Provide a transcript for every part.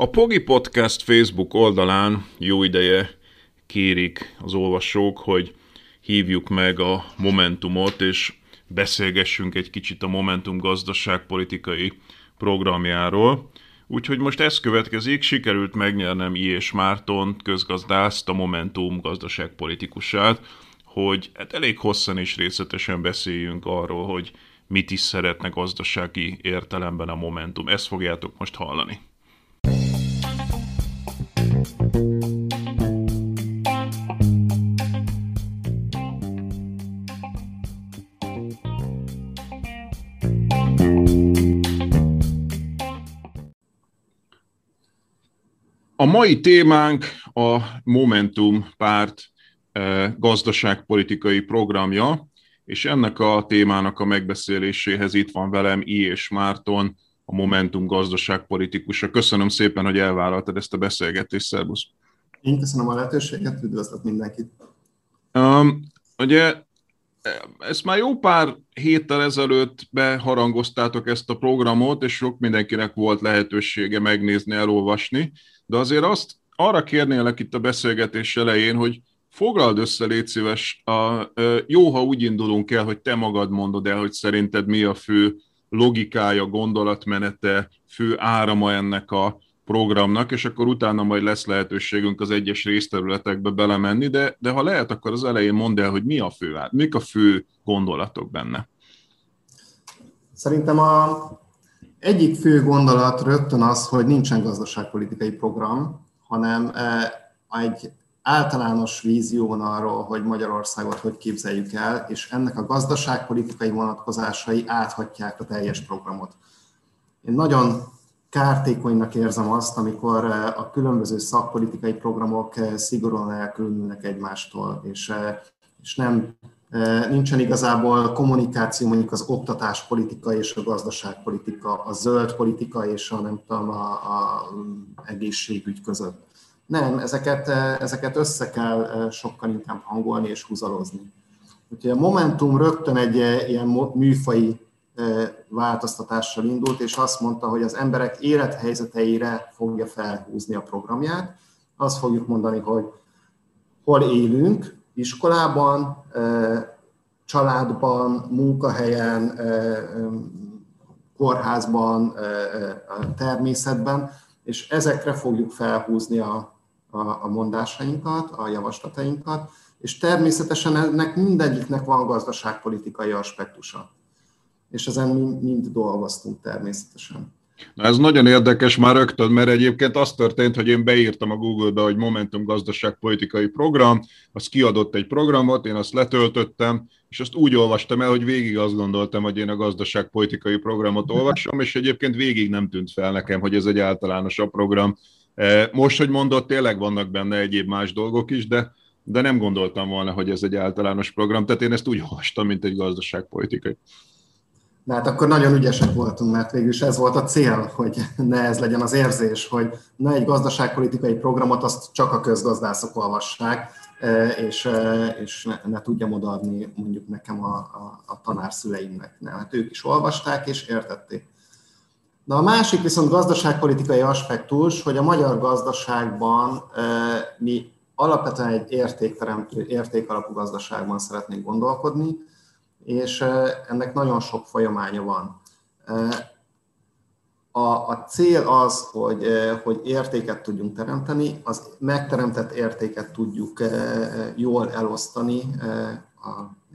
A Pogi Podcast Facebook oldalán jó ideje kérik az olvasók, hogy hívjuk meg a Momentumot, és beszélgessünk egy kicsit a Momentum gazdaságpolitikai programjáról. Úgyhogy most ez következik, sikerült megnyernem I. és Márton közgazdászt, a Momentum gazdaságpolitikusát, hogy hát elég hosszan és részletesen beszéljünk arról, hogy mit is szeretne gazdasági értelemben a Momentum. Ezt fogjátok most hallani. A mai témánk a Momentum párt eh, gazdaságpolitikai programja, és ennek a témának a megbeszéléséhez itt van velem I. és Márton, a Momentum gazdaságpolitikusa. Köszönöm szépen, hogy elvállaltad ezt a beszélgetést, szervusz! Én köszönöm a lehetőséget, üdvözlök mindenkit! Um, ugye ezt már jó pár héttel ezelőtt beharangoztátok ezt a programot, és sok mindenkinek volt lehetősége megnézni, elolvasni, de azért azt arra kérnélek itt a beszélgetés elején, hogy foglald össze, légy szíves, a, jó, ha úgy indulunk el, hogy te magad mondod el, hogy szerinted mi a fő logikája, gondolatmenete, fő árama ennek a programnak, és akkor utána majd lesz lehetőségünk az egyes részterületekbe belemenni, de, de ha lehet, akkor az elején mondd el, hogy mi a fő, mik a fő gondolatok benne. Szerintem a egyik fő gondolat rögtön az, hogy nincsen gazdaságpolitikai program, hanem e, egy általános vízió van arról, hogy Magyarországot hogy képzeljük el, és ennek a gazdaságpolitikai vonatkozásai áthatják a teljes programot. Én nagyon kártékonynak érzem azt, amikor eh, a különböző szakpolitikai programok eh, szigorúan elkülönülnek egymástól, és, és nem nincsen igazából kommunikáció mondjuk az oktatáspolitika és a gazdaságpolitika, a zöld politika és a nem tudom, a, a egészségügy között. Nem, ezeket, ezeket össze kell sokkal inkább hangolni és húzalozni. Úgyhogy a Momentum rögtön egy ilyen műfai változtatással indult, és azt mondta, hogy az emberek élethelyzeteire fogja felhúzni a programját. Azt fogjuk mondani, hogy hol élünk, iskolában, családban, munkahelyen, kórházban, természetben, és ezekre fogjuk felhúzni a, a, a mondásainkat, a javaslatainkat, és természetesen ennek mindegyiknek van gazdaságpolitikai aspektusa és ezen mind, mind dolgoztunk természetesen. Na ez nagyon érdekes már rögtön, mert egyébként az történt, hogy én beírtam a Google-be, hogy Momentum gazdaságpolitikai program, az kiadott egy programot, én azt letöltöttem, és azt úgy olvastam el, hogy végig azt gondoltam, hogy én a gazdaságpolitikai programot olvasom, és egyébként végig nem tűnt fel nekem, hogy ez egy általánosabb program. E, most, hogy mondott, tényleg vannak benne egyéb más dolgok is, de, de nem gondoltam volna, hogy ez egy általános program, tehát én ezt úgy olvastam, mint egy gazdaságpolitikai. De hát akkor nagyon ügyesek voltunk, mert végül is ez volt a cél, hogy ne ez legyen az érzés, hogy ne egy gazdaságpolitikai programot azt csak a közgazdászok olvassák, e, és, e, és ne, ne tudjam odaadni mondjuk nekem a, a, a tanárszüleimnek. Nem, hát ők is olvasták és értették. Na a másik viszont gazdaságpolitikai aspektus, hogy a magyar gazdaságban e, mi alapvetően egy értékteremtő, értékalapú gazdaságban szeretnénk gondolkodni, és ennek nagyon sok folyamánya van. A, a cél az, hogy, hogy értéket tudjunk teremteni, az megteremtett értéket tudjuk jól elosztani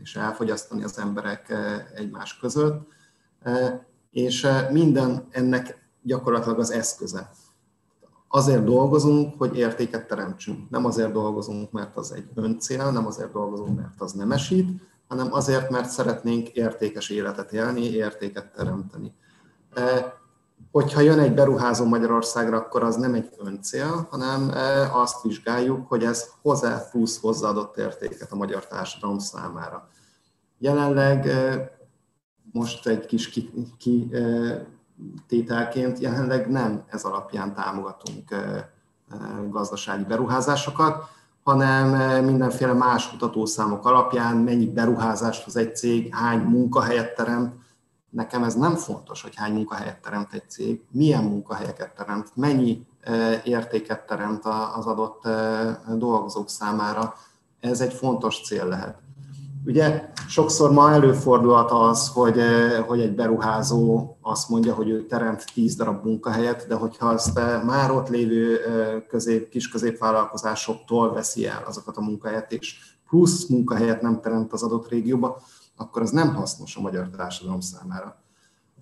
és elfogyasztani az emberek egymás között, és minden ennek gyakorlatilag az eszköze. Azért dolgozunk, hogy értéket teremtsünk. Nem azért dolgozunk, mert az egy öncél, nem azért dolgozunk, mert az nem esít, hanem azért, mert szeretnénk értékes életet élni, értéket teremteni. E, hogyha jön egy beruházó Magyarországra, akkor az nem egy öncél, hanem e, azt vizsgáljuk, hogy ez hozzá plusz hozzáadott értéket a magyar társadalom számára. Jelenleg e, most egy kis ki, ki tételként jelenleg nem ez alapján támogatunk gazdasági beruházásokat, hanem mindenféle más kutatószámok alapján mennyi beruházást az egy cég, hány munkahelyet teremt. Nekem ez nem fontos, hogy hány munkahelyet teremt egy cég, milyen munkahelyeket teremt, mennyi értéket teremt az adott dolgozók számára. Ez egy fontos cél lehet. Ugye sokszor ma előfordulhat az, hogy, eh, hogy egy beruházó azt mondja, hogy ő teremt 10 darab munkahelyet, de hogyha azt eh, már ott lévő eh, közép, kis középvállalkozásoktól veszi el azokat a munkahelyet, és plusz munkahelyet nem teremt az adott régióba, akkor az nem hasznos a magyar társadalom számára.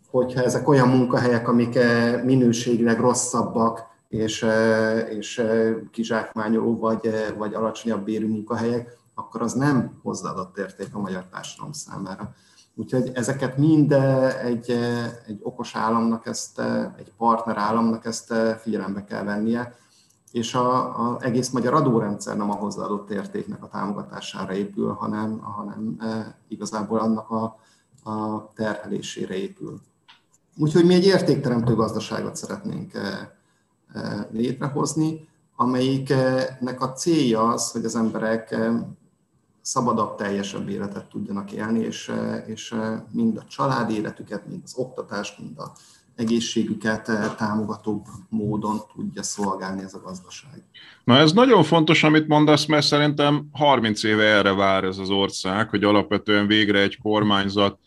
Hogyha ezek olyan munkahelyek, amik minőségileg rosszabbak, és, és kizsákmányoló vagy, vagy alacsonyabb bérű munkahelyek, akkor az nem hozzáadott érték a magyar társadalom számára. Úgyhogy ezeket mind egy, egy okos államnak, ezt, egy partner államnak ezt figyelembe kell vennie, és a, a egész magyar adórendszer nem a hozzáadott értéknek a támogatására épül, hanem, hanem igazából annak a, a terhelésére épül. Úgyhogy mi egy értékteremtő gazdaságot szeretnénk létrehozni, amelyiknek a célja az, hogy az emberek szabadabb, teljesebb életet tudjanak élni, és, és mind a család életüket, mind az oktatást, mind a egészségüket támogatóbb módon tudja szolgálni ez a gazdaság. Na ez nagyon fontos, amit mondasz, mert szerintem 30 éve erre vár ez az ország, hogy alapvetően végre egy kormányzat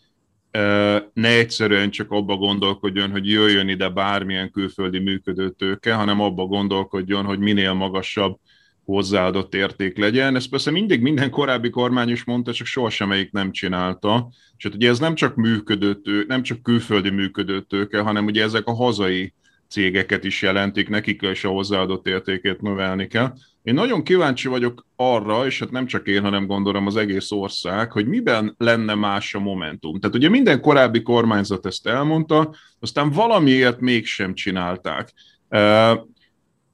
ne egyszerűen csak abba gondolkodjon, hogy jöjjön ide bármilyen külföldi működőtőke, hanem abba gondolkodjon, hogy minél magasabb hozzáadott érték legyen. Ezt persze mindig minden korábbi kormány is mondta, csak sohasem melyik nem csinálta. És hát ugye ez nem csak működőtő, nem csak külföldi működőtőke, hanem ugye ezek a hazai cégeket is jelentik, nekik is a hozzáadott értékét növelni kell. Én nagyon kíváncsi vagyok arra, és hát nem csak én, hanem gondolom az egész ország, hogy miben lenne más a Momentum. Tehát ugye minden korábbi kormányzat ezt elmondta, aztán valamiért mégsem csinálták.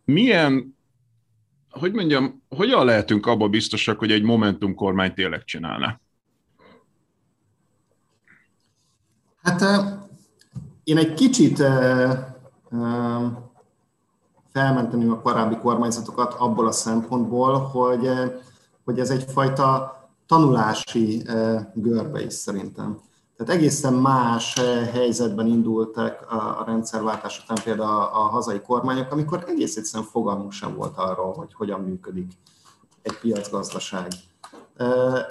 Milyen hogy mondjam, hogyan lehetünk abba biztosak, hogy egy Momentum kormány tényleg csinálna? Hát én egy kicsit felmenteném a korábbi kormányzatokat abból a szempontból, hogy, hogy ez egyfajta tanulási görbe is szerintem. Tehát egészen más eh, helyzetben indultak a rendszerváltás után például a, a hazai kormányok, amikor egész egyszerűen fogalmunk sem volt arról, hogy hogyan működik egy piacgazdaság. Eh,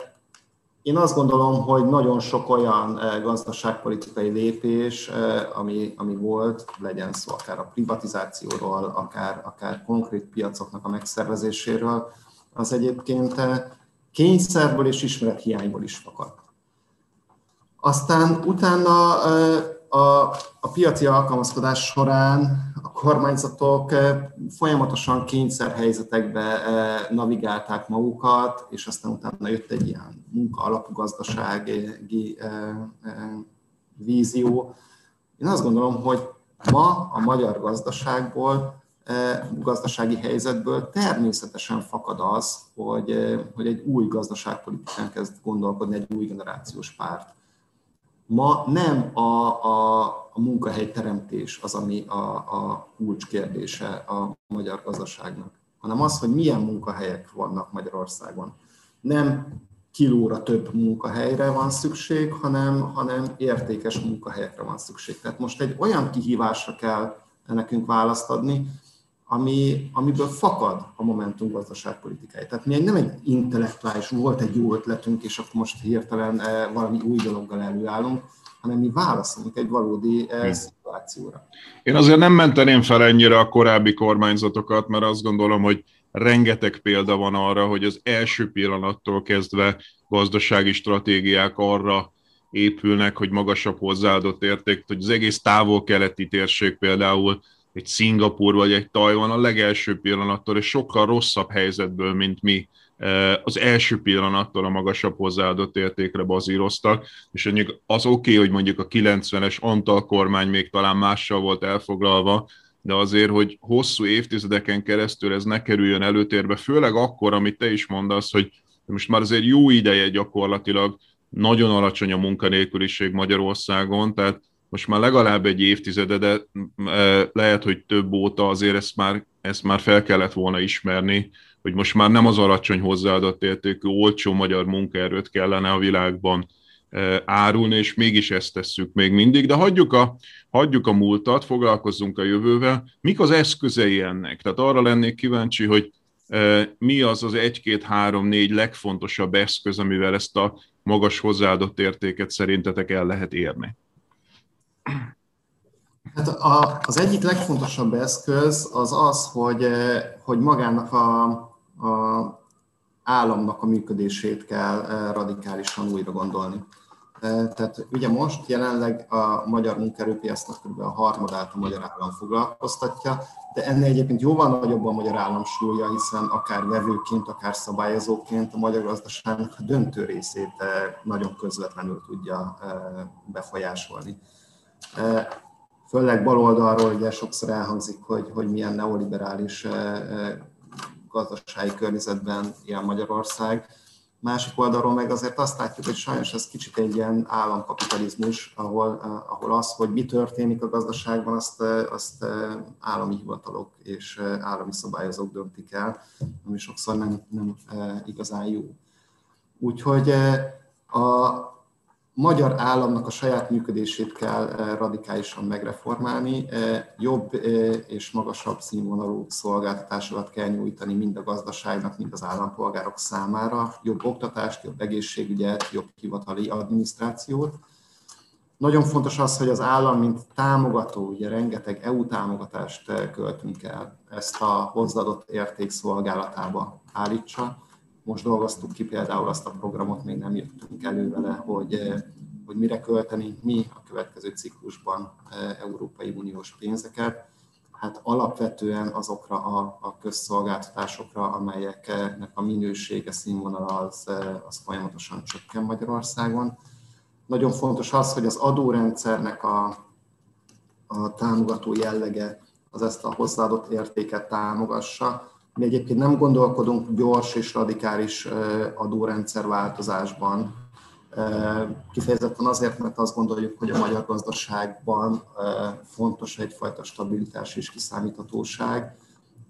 én azt gondolom, hogy nagyon sok olyan eh, gazdaságpolitikai lépés, ami, ami volt, legyen szó akár a privatizációról, akár, akár konkrét piacoknak a megszervezéséről, az egyébként kényszerből és ismerethiányból is fakadt. Aztán utána a, a piaci alkalmazkodás során a kormányzatok folyamatosan kényszerhelyzetekbe navigálták magukat, és aztán utána jött egy ilyen munka alapú gazdasági vízió. Én azt gondolom, hogy ma a magyar gazdaságból, gazdasági helyzetből természetesen fakad az, hogy, hogy egy új gazdaságpolitikán kezd gondolkodni egy új generációs párt Ma nem a, a, a munkahelyteremtés az, ami a, a kulcskérdése a magyar gazdaságnak, hanem az, hogy milyen munkahelyek vannak Magyarországon. Nem kilóra több munkahelyre van szükség, hanem, hanem értékes munkahelyekre van szükség. Tehát most egy olyan kihívásra kell nekünk választ adni, ami, amiből fakad a Momentum gazdaságpolitikai. Tehát mi nem egy intellektuális, volt egy jó ötletünk, és akkor most hirtelen eh, valami új dologgal előállunk, hanem mi válaszolunk egy valódi hmm. szituációra. Én azért nem menteném fel ennyire a korábbi kormányzatokat, mert azt gondolom, hogy rengeteg példa van arra, hogy az első pillanattól kezdve gazdasági stratégiák arra épülnek, hogy magasabb hozzáadott érték, hogy az egész távol-keleti térség például egy Szingapur vagy egy Tajvan a legelső pillanattól, és sokkal rosszabb helyzetből, mint mi az első pillanattól a magasabb hozzáadott értékre bazíroztak, és az oké, okay, hogy mondjuk a 90-es Antal kormány még talán mással volt elfoglalva, de azért, hogy hosszú évtizedeken keresztül ez ne kerüljön előtérbe, főleg akkor, amit te is mondasz, hogy most már azért jó ideje gyakorlatilag nagyon alacsony a munkanélküliség Magyarországon, tehát most már legalább egy évtizede, de lehet, hogy több óta azért ezt már, ezt már fel kellett volna ismerni, hogy most már nem az alacsony hozzáadott értékű, olcsó magyar munkaerőt kellene a világban árulni, és mégis ezt tesszük még mindig, de hagyjuk a, hagyjuk a múltat, foglalkozzunk a jövővel. Mik az eszközei ennek? Tehát arra lennék kíváncsi, hogy mi az az egy-két-három-négy legfontosabb eszköz, amivel ezt a magas hozzáadott értéket szerintetek el lehet érni? Hát a, az egyik legfontosabb eszköz az az, hogy, hogy magának a, a államnak a működését kell radikálisan újra gondolni. Tehát ugye most jelenleg a magyar munkerőpiacnak kb. a harmadát a magyar állam foglalkoztatja, de ennél egyébként jóval nagyobb a magyar állam súlya, hiszen akár vevőként, akár szabályozóként a magyar gazdaságnak a döntő részét nagyon közvetlenül tudja befolyásolni. Főleg baloldalról ugye sokszor elhangzik, hogy, hogy milyen neoliberális gazdasági környezetben él Magyarország. Másik oldalról meg azért azt látjuk, hogy sajnos ez kicsit egy ilyen államkapitalizmus, ahol, ahol az, hogy mi történik a gazdaságban, azt, azt állami hivatalok és állami szabályozók döntik el, ami sokszor nem, nem igazán jó. Úgyhogy a, magyar államnak a saját működését kell eh, radikálisan megreformálni, eh, jobb eh, és magasabb színvonalú szolgáltatásokat kell nyújtani mind a gazdaságnak, mind az állampolgárok számára, jobb oktatást, jobb egészségügyet, jobb hivatali adminisztrációt. Nagyon fontos az, hogy az állam, mint támogató, ugye rengeteg EU támogatást költünk el, ezt a hozzáadott érték szolgálatába állítsa most dolgoztuk ki például azt a programot, még nem jöttünk elő vele, hogy, eh, hogy mire költeni mi a következő ciklusban eh, Európai Uniós pénzeket. Hát alapvetően azokra a, a közszolgáltatásokra, amelyeknek a minősége, színvonala az, eh, az folyamatosan csökken Magyarországon. Nagyon fontos az, hogy az adórendszernek a, a támogató jellege az ezt a hozzáadott értéket támogassa, mi egyébként nem gondolkodunk gyors és radikális adórendszer változásban, Kifejezetten azért, mert azt gondoljuk, hogy a magyar gazdaságban fontos egyfajta stabilitás és kiszámíthatóság,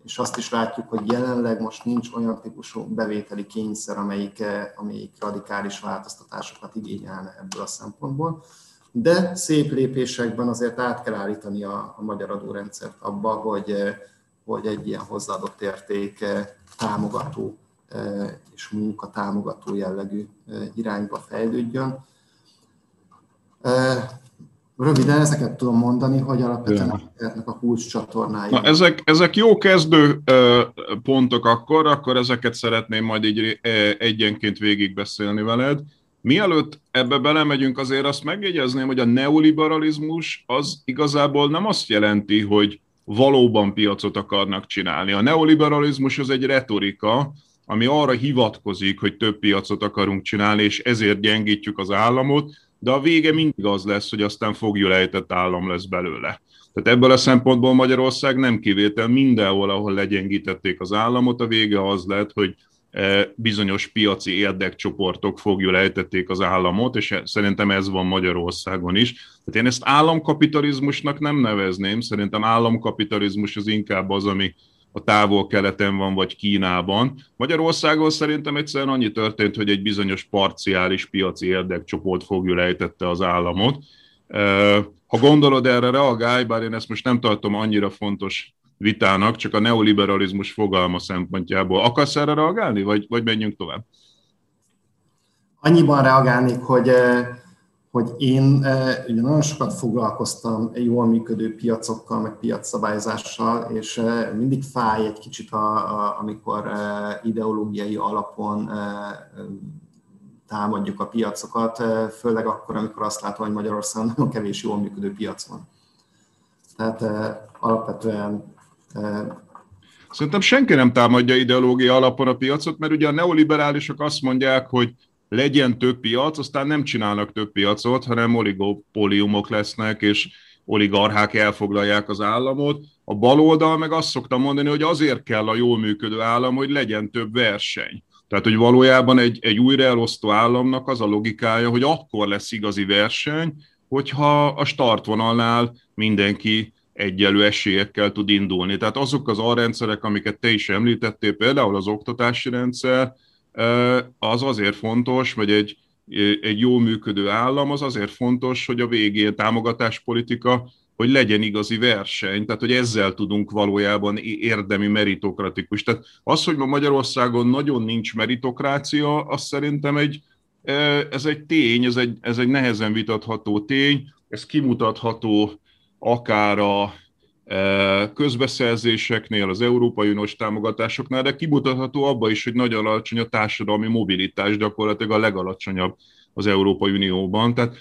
és azt is látjuk, hogy jelenleg most nincs olyan típusú bevételi kényszer, amelyik, amelyik radikális változtatásokat igényelne ebből a szempontból. De szép lépésekben azért át kell állítani a, a magyar adórendszert abba, hogy hogy egy ilyen hozzáadott érték támogató és munka támogató jellegű irányba fejlődjön. Röviden ezeket tudom mondani, hogy alapvetően ennek a kulcs csatornái. Na, ezek, ezek jó kezdő pontok akkor, akkor ezeket szeretném majd így egyenként végigbeszélni veled. Mielőtt ebbe belemegyünk, azért azt megjegyezném, hogy a neoliberalizmus az igazából nem azt jelenti, hogy valóban piacot akarnak csinálni. A neoliberalizmus az egy retorika, ami arra hivatkozik, hogy több piacot akarunk csinálni, és ezért gyengítjük az államot, de a vége mindig az lesz, hogy aztán fogjulejtett állam lesz belőle. Tehát ebből a szempontból Magyarország nem kivétel, mindenhol, ahol legyengítették az államot, a vége az lett, hogy bizonyos piaci érdekcsoportok fogjuk lejtették az államot, és szerintem ez van Magyarországon is. Tehát én ezt államkapitalizmusnak nem nevezném, szerintem államkapitalizmus az inkább az, ami a távol-keleten van, vagy Kínában. Magyarországon szerintem egyszerűen annyi történt, hogy egy bizonyos parciális piaci érdekcsoport fogja lejtette az államot. Ha gondolod erre, reagálj, bár én ezt most nem tartom annyira fontos vitának, csak a neoliberalizmus fogalma szempontjából. Akarsz erre reagálni, vagy, vagy menjünk tovább? Annyiban reagálnék, hogy, hogy én ugye nagyon sokat foglalkoztam jól működő piacokkal, meg piacszabályzással, és mindig fáj egy kicsit, a, a, amikor ideológiai alapon támadjuk a piacokat, főleg akkor, amikor azt látom, hogy Magyarországon nagyon kevés jól működő piac van. Tehát alapvetően Szerintem senki nem támadja ideológia alapon a piacot, mert ugye a neoliberálisok azt mondják, hogy legyen több piac, aztán nem csinálnak több piacot, hanem oligopóliumok lesznek, és oligarchák elfoglalják az államot. A baloldal meg azt szokta mondani, hogy azért kell a jól működő állam, hogy legyen több verseny. Tehát, hogy valójában egy, egy újra államnak az a logikája, hogy akkor lesz igazi verseny, hogyha a startvonalnál mindenki egyelő esélyekkel tud indulni. Tehát azok az alrendszerek, amiket te is említettél, például az oktatási rendszer, az azért fontos, vagy egy, egy jó működő állam, az azért fontos, hogy a végén támogatáspolitika, hogy legyen igazi verseny, tehát hogy ezzel tudunk valójában érdemi meritokratikus. Tehát az, hogy ma Magyarországon nagyon nincs meritokrácia, az szerintem egy, ez egy tény, ez egy, ez egy nehezen vitatható tény, ez kimutatható akár a közbeszerzéseknél, az Európai Uniós támogatásoknál, de kimutatható abba is, hogy nagyon alacsony a társadalmi mobilitás, gyakorlatilag a legalacsonyabb az Európai Unióban. Tehát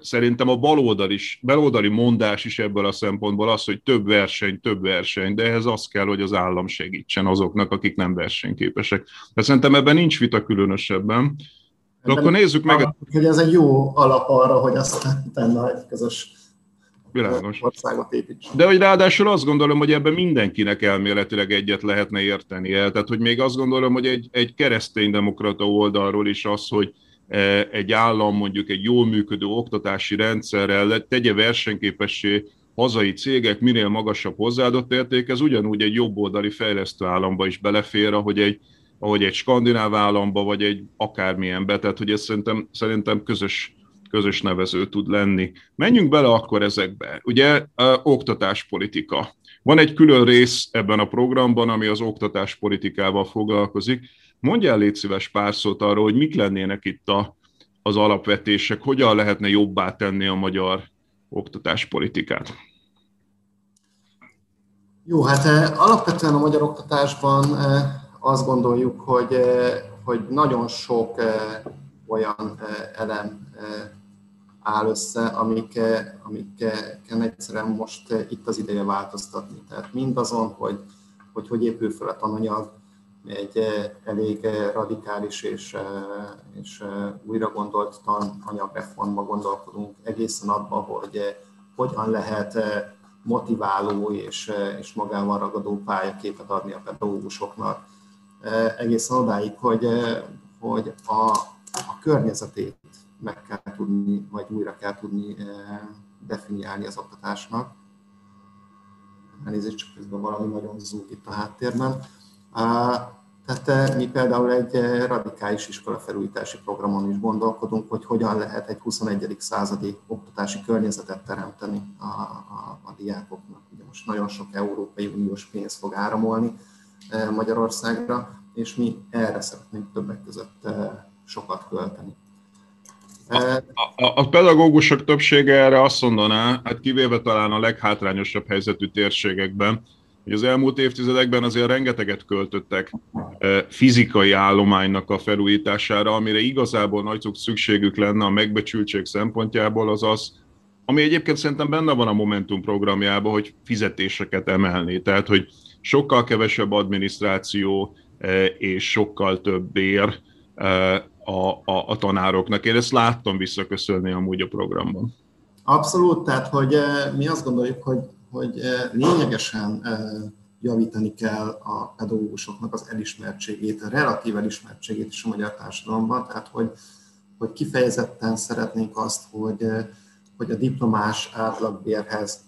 szerintem a baloldali, is, baloldali mondás is ebből a szempontból az, hogy több verseny, több verseny, de ehhez az kell, hogy az állam segítsen azoknak, akik nem versenyképesek. De szerintem ebben nincs vita különösebben. De akkor nézzük meg... Hogy ez egy jó alap arra, hogy aztán utána egy közös Világos. országot építs. De hogy ráadásul azt gondolom, hogy ebben mindenkinek elméletileg egyet lehetne értenie. Tehát, hogy még azt gondolom, hogy egy, egy kereszténydemokrata oldalról is az, hogy e, egy állam mondjuk egy jól működő oktatási rendszerrel tegye versenyképessé hazai cégek minél magasabb hozzáadott érték, ez ugyanúgy egy jobboldali fejlesztő államba is belefér, ahogy egy, ahogy egy skandináv államba, vagy egy akármilyenbe. Tehát, hogy ez szerintem, szerintem közös közös nevező tud lenni. Menjünk bele akkor ezekbe. Ugye oktatáspolitika. Van egy külön rész ebben a programban, ami az oktatáspolitikával foglalkozik. Mondjál légy szíves pár szót arról, hogy mik lennének itt a, az alapvetések, hogyan lehetne jobbá tenni a magyar oktatáspolitikát. Jó, hát alapvetően a magyar oktatásban azt gondoljuk, hogy, hogy nagyon sok olyan elem áll össze, amik, eh, amiken egyszerűen most eh, itt az ideje változtatni. Tehát mindazon, hogy hogy, hogy épül fel a tananyag, egy eh, elég radikális és, és újra gondolt tananyagreformba gondolkodunk, egészen abba, hogy hogyan lehet motiváló és, és magával ragadó pályaképet adni a pedagógusoknak, egészen odáig, hogy, hogy a, a környezetét meg kell tudni, vagy újra kell tudni eh, definiálni az oktatásnak. Elnézést, csak közben valami nagyon zúg itt a háttérben. Tehát eh, mi például egy eh, radikális iskolafelújítási programon is gondolkodunk, hogy hogyan lehet egy 21. századi oktatási környezetet teremteni a, a, a diákoknak. Ugye most nagyon sok Európai Uniós pénz fog áramolni Magyarországra, és mi erre szeretnénk többek között sokat költeni. A, a, a pedagógusok többsége erre azt mondaná, hát kivéve talán a leghátrányosabb helyzetű térségekben, hogy az elmúlt évtizedekben azért rengeteget költöttek fizikai állománynak a felújítására, amire igazából nagy szükségük lenne a megbecsültség szempontjából, az az, ami egyébként szerintem benne van a Momentum programjában, hogy fizetéseket emelni. Tehát, hogy sokkal kevesebb adminisztráció és sokkal több bér a, a, a tanároknak. Én ezt láttam visszaköszönni amúgy a programban. Abszolút, tehát hogy eh, mi azt gondoljuk, hogy, hogy eh, lényegesen eh, javítani kell a pedagógusoknak az elismertségét, a relatív elismertségét is a magyar társadalomban, tehát hogy, hogy kifejezetten szeretnénk azt, hogy, hogy a diplomás átlagbérhez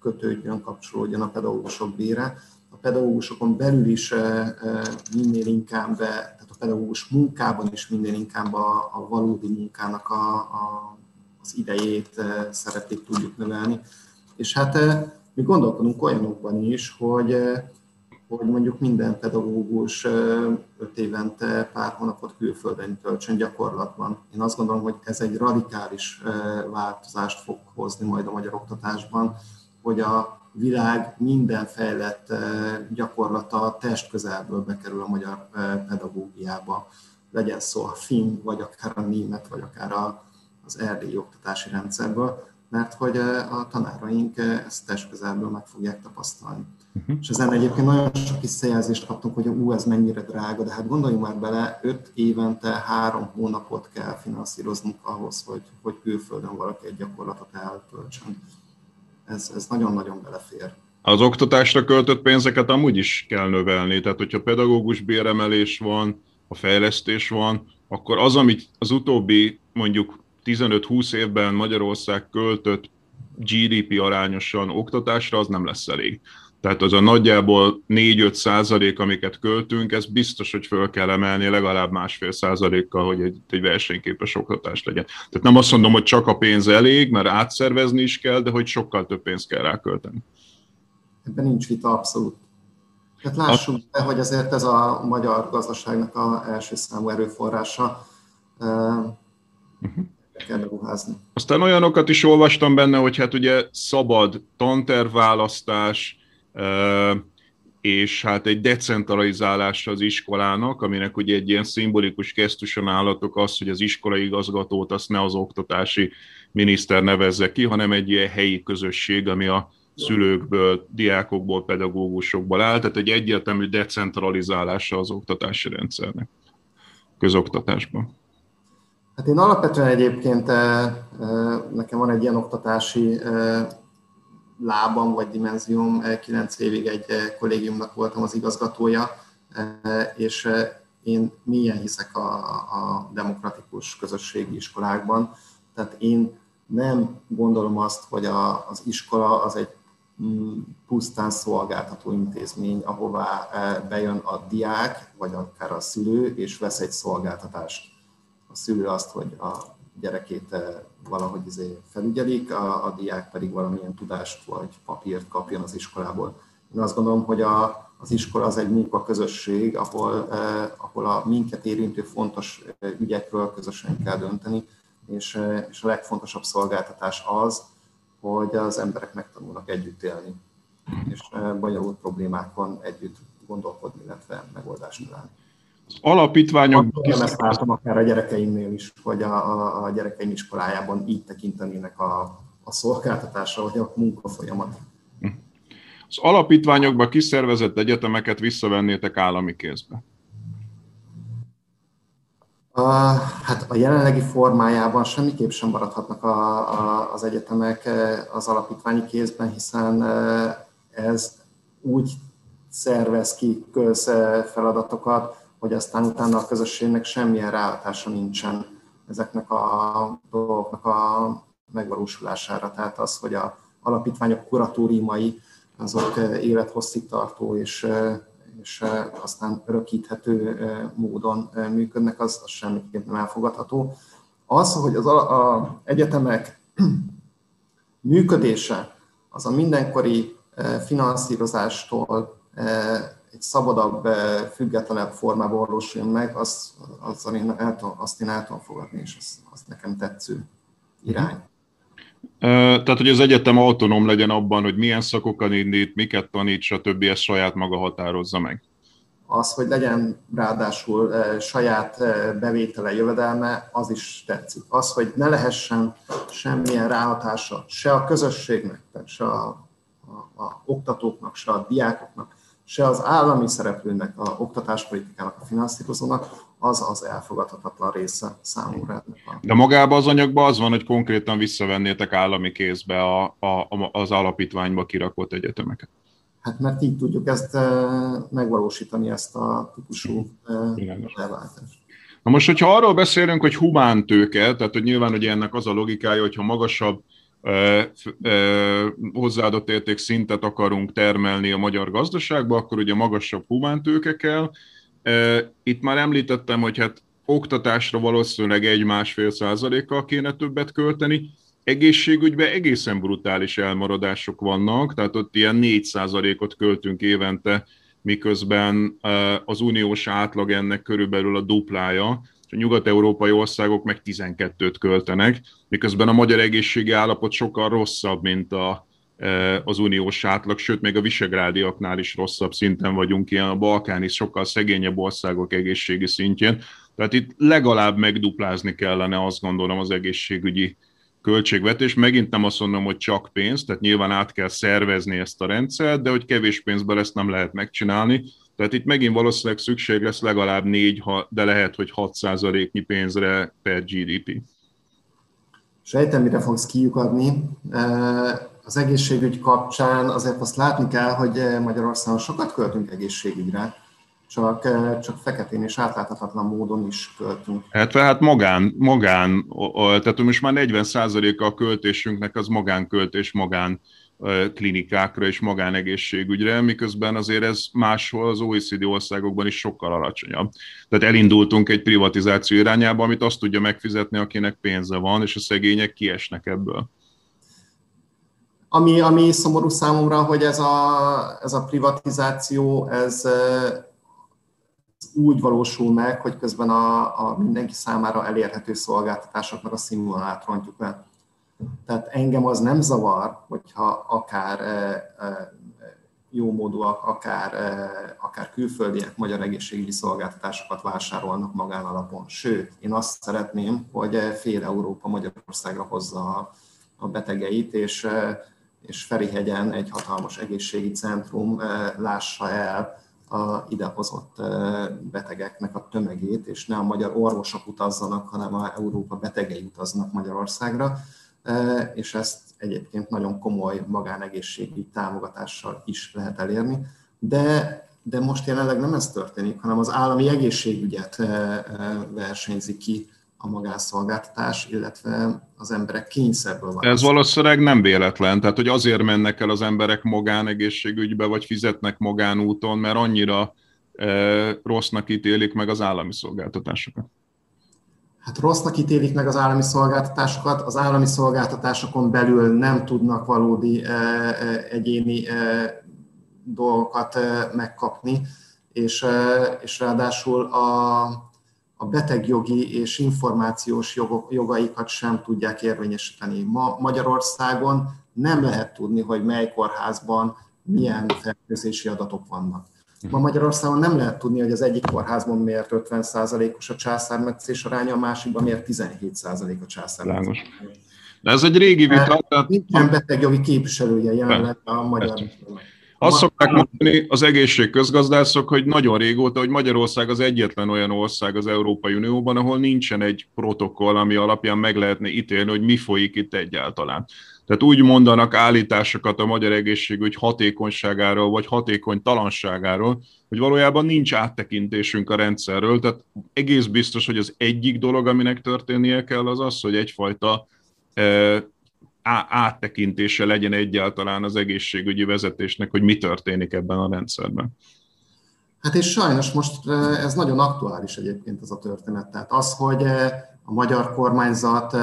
kötődjön, kapcsolódjon a pedagógusok bére. A pedagógusokon belül is minél inkább pedagógus munkában is minden inkább a, a valódi munkának a, a, az idejét szeretik tudjuk növelni. És hát mi gondolkodunk olyanokban is, hogy, hogy mondjuk minden pedagógus öt évente pár hónapot külföldön töltsön gyakorlatban. Én azt gondolom, hogy ez egy radikális változást fog hozni majd a magyar oktatásban, hogy a világ minden fejlett gyakorlata test közelből bekerül a magyar pedagógiába. Legyen szó a finn, vagy akár a német, vagy akár az erdélyi oktatási rendszerből, mert hogy a tanáraink ezt test közelből meg fogják tapasztalni. Uh-huh. És ezen egyébként nagyon sok visszajelzést kaptunk, hogy ú, ez mennyire drága, de hát gondoljunk már bele, öt évente három hónapot kell finanszíroznunk ahhoz, hogy, hogy külföldön valaki egy gyakorlatot eltöltsön. Ez, ez nagyon-nagyon belefér. Az oktatásra költött pénzeket amúgy is kell növelni, tehát hogyha pedagógus béremelés van, a fejlesztés van, akkor az, amit az utóbbi mondjuk 15-20 évben Magyarország költött GDP arányosan oktatásra, az nem lesz elég. Tehát az a nagyjából 4-5 százalék, amiket költünk, ez biztos, hogy föl kell emelni legalább másfél százalékkal, hogy egy, egy versenyképes oktatás legyen. Tehát nem azt mondom, hogy csak a pénz elég, mert átszervezni is kell, de hogy sokkal több pénzt kell rákölteni. Ebben nincs vita abszolút. Tehát lássuk be, hogy azért ez a magyar gazdaságnak a első számú erőforrása. Uh-huh kell beruházni. Aztán olyanokat is olvastam benne, hogy hát ugye szabad tanterválasztás, és hát egy decentralizálás az iskolának, aminek ugye egy ilyen szimbolikus gesztuson állatok az, hogy az iskolai igazgatót azt ne az oktatási miniszter nevezze ki, hanem egy ilyen helyi közösség, ami a szülőkből, diákokból, pedagógusokból áll, tehát egy egyértelmű decentralizálása az oktatási rendszernek közoktatásban. Hát én alapvetően egyébként nekem van egy ilyen oktatási lábam vagy dimenzióm, kilenc évig egy kollégiumnak voltam az igazgatója, és én milyen hiszek a, a demokratikus közösségi iskolákban. Tehát én nem gondolom azt, hogy a, az iskola az egy mm, pusztán szolgáltató intézmény, ahová bejön a diák, vagy akár a szülő, és vesz egy szolgáltatást a szülő azt, hogy a gyerekét eh, valahogy izé felügyelik, a, a diák pedig valamilyen tudást vagy papírt kapjon az iskolából. Én azt gondolom, hogy a, az iskola az egy munkaközösség, ahol, eh, ahol a minket érintő fontos eh, ügyekről közösen kell dönteni, és, eh, és a legfontosabb szolgáltatás az, hogy az emberek megtanulnak együtt élni, és eh, bonyolult problémákon együtt gondolkodni, illetve megoldást találni alapítványok... Én ezt látom akár a gyerekeimnél is, hogy a, a, a gyerekeim iskolájában így tekintenének a, a szolgáltatásra, vagy a munkafolyamat. Az alapítványokba kiszervezett egyetemeket visszavennétek állami kézbe? A, hát a jelenlegi formájában semmiképp sem maradhatnak a, a, az egyetemek az alapítványi kézben, hiszen ez úgy szervez ki közfeladatokat, hogy aztán utána a közösségnek semmilyen ráhatása nincsen ezeknek a dolgoknak a megvalósulására. Tehát az, hogy a alapítványok kuratóriumai azok élethosszig tartó és, és aztán örökíthető módon működnek, az, az semmiképp nem elfogadható. Az, hogy az a, a egyetemek működése az a mindenkori finanszírozástól egy szabadabb, eh, függetlenebb formában valósuljon meg, az, az én el azt én el tudom fogadni, és az, az nekem tetsző irány. Tehát, hogy az egyetem autonóm legyen abban, hogy milyen szakokat indít, miket tanít, stb. ezt saját maga határozza meg. Az, hogy legyen ráadásul e, saját e, bevétele, jövedelme, az is tetszik. Az, hogy ne lehessen semmilyen ráhatása se a közösségnek, se a, a, a oktatóknak, se a diákoknak, se az állami szereplőnek, a oktatáspolitikának, a finanszírozónak, az az elfogadhatatlan része számúra. De magában az anyagban az van, hogy konkrétan visszavennétek állami kézbe a, a, az alapítványba kirakott egyetemeket. Hát mert így tudjuk ezt eh, megvalósítani, ezt a típusú eh, elváltást. Na most, hogyha arról beszélünk, hogy humán tőke, tehát hogy nyilván hogy ennek az a logikája, hogyha magasabb hozzáadott érték szintet akarunk termelni a magyar gazdaságba, akkor ugye magasabb humántőke kell. Itt már említettem, hogy hát oktatásra valószínűleg egy-másfél százalékkal kéne többet költeni, egészségügyben egészen brutális elmaradások vannak, tehát ott ilyen 4 százalékot költünk évente miközben az uniós átlag ennek körülbelül a duplája, a nyugat-európai országok meg 12-t költenek, miközben a magyar egészségi állapot sokkal rosszabb, mint a, az uniós átlag, sőt, még a visegrádiaknál is rosszabb szinten vagyunk, ilyen a Balkán is sokkal szegényebb országok egészségi szintjén. Tehát itt legalább megduplázni kellene, azt gondolom, az egészségügyi költségvetés. Megint nem azt mondom, hogy csak pénz, tehát nyilván át kell szervezni ezt a rendszert, de hogy kevés pénzből ezt nem lehet megcsinálni. Tehát itt megint valószínűleg szükség lesz legalább négy, de lehet, hogy 6%-nyi pénzre per GDP. Sejtem, mire fogsz kiukadni. Az egészségügy kapcsán azért azt látni kell, hogy Magyarországon sokat költünk egészségügyre csak, csak feketén és átláthatatlan módon is költünk. Hát, hát magán, magán, tehát most már 40%-a a költésünknek az magánköltés, magán eh, klinikákra és magánegészségügyre, miközben azért ez máshol az OECD országokban is sokkal alacsonyabb. Tehát elindultunk egy privatizáció irányába, amit azt tudja megfizetni, akinek pénze van, és a szegények kiesnek ebből. Ami, ami szomorú számomra, hogy ez a, ez a privatizáció, ez úgy valósul meg, hogy közben a, a mindenki számára elérhető szolgáltatásoknak a színvonalát rontjuk le. Tehát engem az nem zavar, hogyha akár e, e, jómódúak, akár, e, akár külföldiek magyar egészségügyi szolgáltatásokat vásárolnak magánalapon. Sőt, én azt szeretném, hogy fél Európa Magyarországra hozza a betegeit, és, és Ferihegyen egy hatalmas egészségi centrum lássa el a idehozott betegeknek a tömegét, és ne a magyar orvosok utazzanak, hanem a Európa betegei utaznak Magyarországra, és ezt egyébként nagyon komoly magánegészségügyi támogatással is lehet elérni. De, de most jelenleg nem ez történik, hanem az állami egészségügyet versenyzik ki a magánszolgáltatás, illetve az emberek kényszerből van. Ez valószínűleg nem véletlen, tehát hogy azért mennek el az emberek magánegészségügybe, vagy fizetnek magánúton, mert annyira e, rossznak ítélik meg az állami szolgáltatásokat. Hát rossznak ítélik meg az állami szolgáltatásokat, az állami szolgáltatásokon belül nem tudnak valódi e, e, egyéni e, dolgokat megkapni, és, és ráadásul a, a betegjogi és információs jogok, jogaikat sem tudják érvényesíteni. Ma Magyarországon nem lehet tudni, hogy mely kórházban milyen fertőzési adatok vannak. Ma Magyarországon nem lehet tudni, hogy az egyik kórházban miért 50%-os a császármetszés aránya, a másikban miért 17% a császármetszés. De ez egy régi vita. Tehát... Nincsen betegjogi képviselője jelenleg a magyar azt szokták mondani az egészségközgazdászok, hogy nagyon régóta, hogy Magyarország az egyetlen olyan ország az Európai Unióban, ahol nincsen egy protokoll, ami alapján meg lehetne ítélni, hogy mi folyik itt egyáltalán. Tehát úgy mondanak állításokat a magyar egészségügy hatékonyságáról, vagy hatékony talanságáról, hogy valójában nincs áttekintésünk a rendszerről. Tehát egész biztos, hogy az egyik dolog, aminek történnie kell, az az, hogy egyfajta eh, áttekintése legyen egyáltalán az egészségügyi vezetésnek, hogy mi történik ebben a rendszerben. Hát és sajnos most ez nagyon aktuális egyébként ez a történet. Tehát az, hogy a magyar kormányzat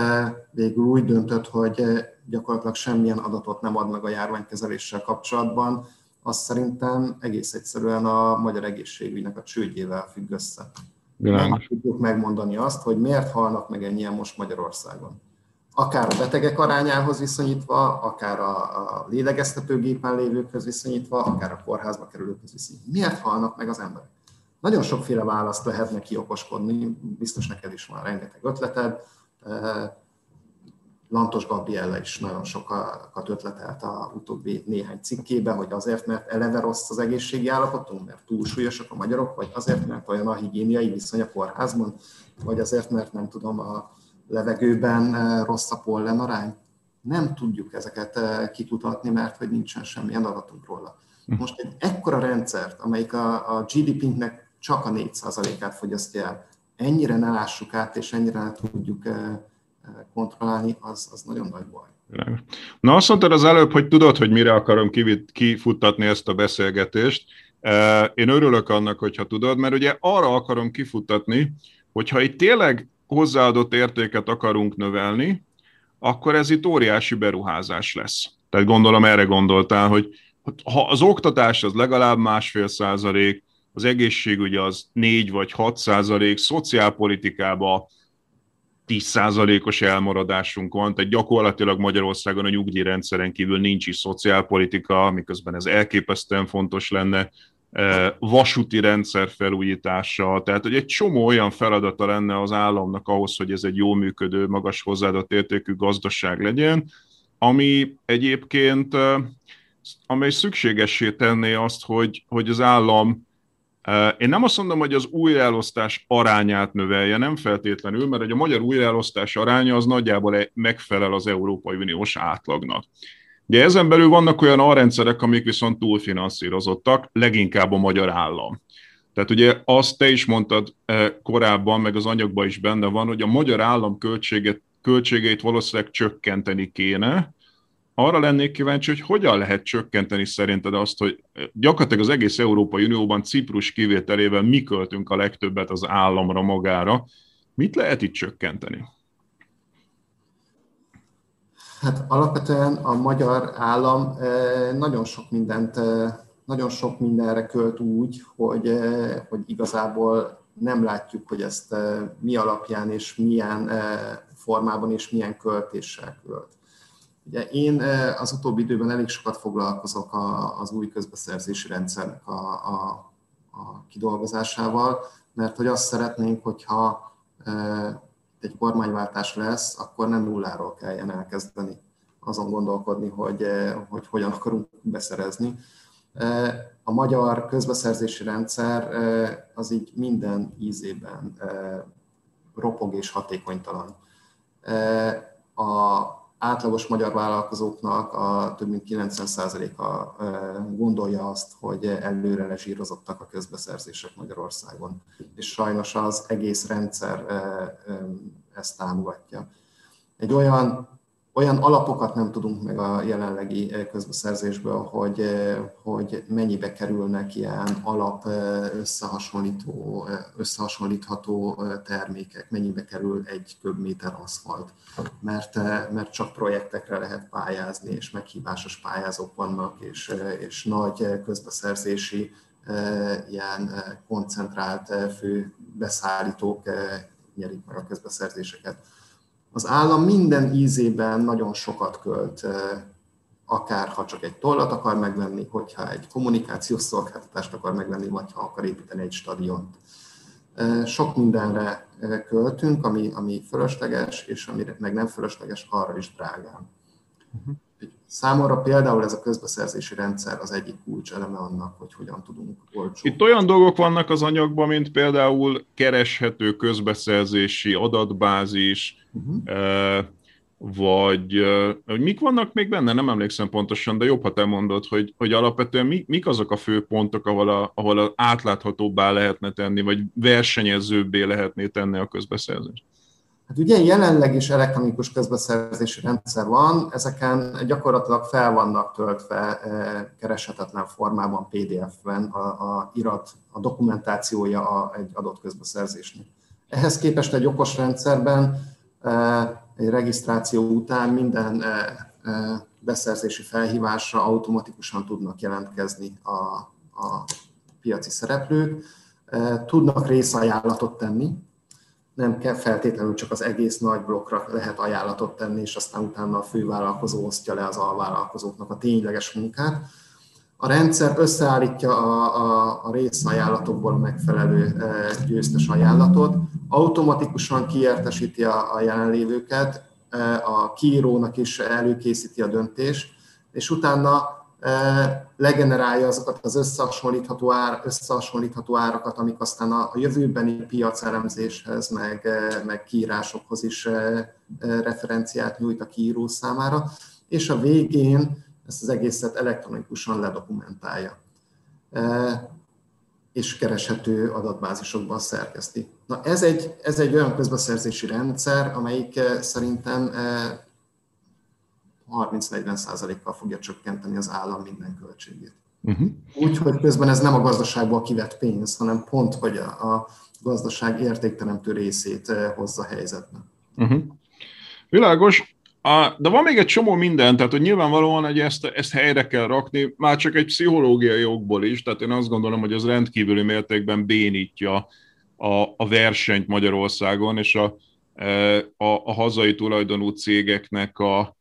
végül úgy döntött, hogy gyakorlatilag semmilyen adatot nem ad meg a járványkezeléssel kapcsolatban, az szerintem egész egyszerűen a magyar egészségügynek a csődjével függ össze. Világos. Nem tudjuk megmondani azt, hogy miért halnak meg ennyien most Magyarországon akár a betegek arányához viszonyítva, akár a, a lélegeztetőgépen lévőkhöz viszonyítva, akár a kórházba kerülőkhöz viszonyítva. Miért halnak meg az emberek? Nagyon sokféle választ lehetne kiokoskodni, biztos neked is van rengeteg ötleted. Lantos Gabriella is nagyon sokat ötletelt a utóbbi néhány cikkében, hogy azért, mert eleve rossz az egészségi állapotunk, mert túlsúlyosak a magyarok, vagy azért, mert olyan a higiéniai viszony a kórházban, vagy azért, mert nem tudom, a, levegőben eh, rossz a pollen arány? Nem tudjuk ezeket eh, kikutatni, mert hogy nincsen semmilyen adatunk róla. Hm. Most egy ekkora rendszert, amelyik a, a GDP-nek csak a 4%-át fogyasztja el, ennyire ne lássuk át, és ennyire ne tudjuk eh, kontrollálni, az, az nagyon nagy baj. Na azt mondtad az előbb, hogy tudod, hogy mire akarom kifuttatni ezt a beszélgetést. Én örülök annak, hogyha tudod, mert ugye arra akarom kifuttatni, hogyha itt tényleg hozzáadott értéket akarunk növelni, akkor ez itt óriási beruházás lesz. Tehát gondolom erre gondoltál, hogy, ha az oktatás az legalább másfél százalék, az egészségügy az 4 vagy 6 százalék, szociálpolitikában 10 százalékos elmaradásunk van, tehát gyakorlatilag Magyarországon a nyugdíjrendszeren kívül nincs is szociálpolitika, miközben ez elképesztően fontos lenne, e, vasúti rendszer felújítása, tehát hogy egy csomó olyan feladata lenne az államnak ahhoz, hogy ez egy jó működő, magas hozzáadott értékű gazdaság legyen, ami egyébként, e, amely szükségessé tenné azt, hogy, hogy az állam én nem azt mondom, hogy az újraelosztás arányát növelje, nem feltétlenül, mert a magyar újraelosztás aránya az nagyjából megfelel az Európai Uniós átlagnak. De ezen belül vannak olyan alrendszerek, amik viszont túlfinanszírozottak, leginkább a magyar állam. Tehát ugye azt te is mondtad korábban, meg az anyagban is benne van, hogy a magyar állam költséget, költségeit valószínűleg csökkenteni kéne, arra lennék kíváncsi, hogy hogyan lehet csökkenteni szerinted azt, hogy gyakorlatilag az egész Európai Unióban Ciprus kivételével mi költünk a legtöbbet az államra magára. Mit lehet itt csökkenteni? Hát alapvetően a magyar állam eh, nagyon sok mindent, eh, nagyon sok mindenre költ úgy, hogy, eh, hogy igazából nem látjuk, hogy ezt mi alapján és milyen formában és milyen költéssel költ. Ugye én az utóbbi időben elég sokat foglalkozok az új közbeszerzési rendszernek a, a, a kidolgozásával, mert hogy azt szeretnénk, hogyha egy kormányváltás lesz, akkor nem nulláról kelljen elkezdeni azon gondolkodni, hogy, hogy hogyan akarunk beszerezni. A magyar közbeszerzési rendszer az így minden ízében ropog és hatékonytalan. A átlagos magyar vállalkozóknak a több mint 90%-a gondolja azt, hogy előre lezsírozottak a közbeszerzések Magyarországon. És sajnos az egész rendszer ezt támogatja. Egy olyan olyan alapokat nem tudunk meg a jelenlegi eh, közbeszerzésből, hogy, eh, hogy mennyibe kerülnek ilyen alap eh, összehasonlító, összehasonlítható termékek, mennyibe kerül egy köbméter aszfalt, mert, mert csak projektekre lehet pályázni, és meghívásos pályázók vannak, és, és nagy közbeszerzési ilyen koncentrált fő beszállítók nyerik meg a közbeszerzéseket az állam minden ízében nagyon sokat költ, akár ha csak egy tollat akar megvenni, hogyha egy kommunikációs szolgáltatást akar megvenni, vagy ha akar építeni egy stadiont. Sok mindenre költünk, ami, ami fölösleges, és amire meg nem fölösleges, arra is drágán. Uh-huh. Számomra például ez a közbeszerzési rendszer az egyik kulcs eleme annak, hogy hogyan tudunk olcsó. Itt olyan dolgok vannak az anyagban, mint például kereshető közbeszerzési adatbázis, uh-huh. vagy mik vannak még benne, nem emlékszem pontosan, de jobb, ha te mondod, hogy, hogy alapvetően mi, mik azok a fő pontok, ahol, a, ahol a átláthatóbbá lehetne tenni, vagy versenyezőbbé lehetné tenni a közbeszerzést. Hát ugye jelenleg is elektronikus közbeszerzési rendszer van, ezeken gyakorlatilag fel vannak töltve eh, kereshetetlen formában PDF-ben a, a irat, a dokumentációja a, egy adott közbeszerzésnek. Ehhez képest egy okos rendszerben eh, egy regisztráció után minden eh, beszerzési felhívásra automatikusan tudnak jelentkezni a, a piaci szereplők, tudnak részajánlatot tenni, nem kell feltétlenül csak az egész nagy blokkra lehet ajánlatot tenni, és aztán utána a fővállalkozó osztja le az alvállalkozóknak a tényleges munkát. A rendszer összeállítja a, a, a részajánlatokból a megfelelő e, győztes ajánlatot, automatikusan kiértesíti a, a jelenlévőket, e, a kiírónak is előkészíti a döntést, és utána legenerálja azokat az összehasonlítható, ár, összehasonlítható árakat, amik aztán a jövőbeni piacelemzéshez, meg, meg kiírásokhoz is referenciát nyújt a kiíró számára, és a végén ezt az egészet elektronikusan ledokumentálja és kereshető adatbázisokban szerkeszti. Na ez egy, ez egy olyan közbeszerzési rendszer, amelyik szerintem 30-40%-kal fogja csökkenteni az állam minden költségét. Uh-huh. Úgyhogy közben ez nem a gazdaságból kivett pénz, hanem pont, hogy a, a gazdaság értékteremtő részét eh, hozza helyzetbe. Uh-huh. Világos. A, de van még egy csomó minden, tehát hogy nyilvánvalóan hogy ezt, ezt helyre kell rakni, már csak egy pszichológiai jogból is, tehát én azt gondolom, hogy ez rendkívüli mértékben bénítja a, a versenyt Magyarországon, és a, e, a, a hazai tulajdonú cégeknek a,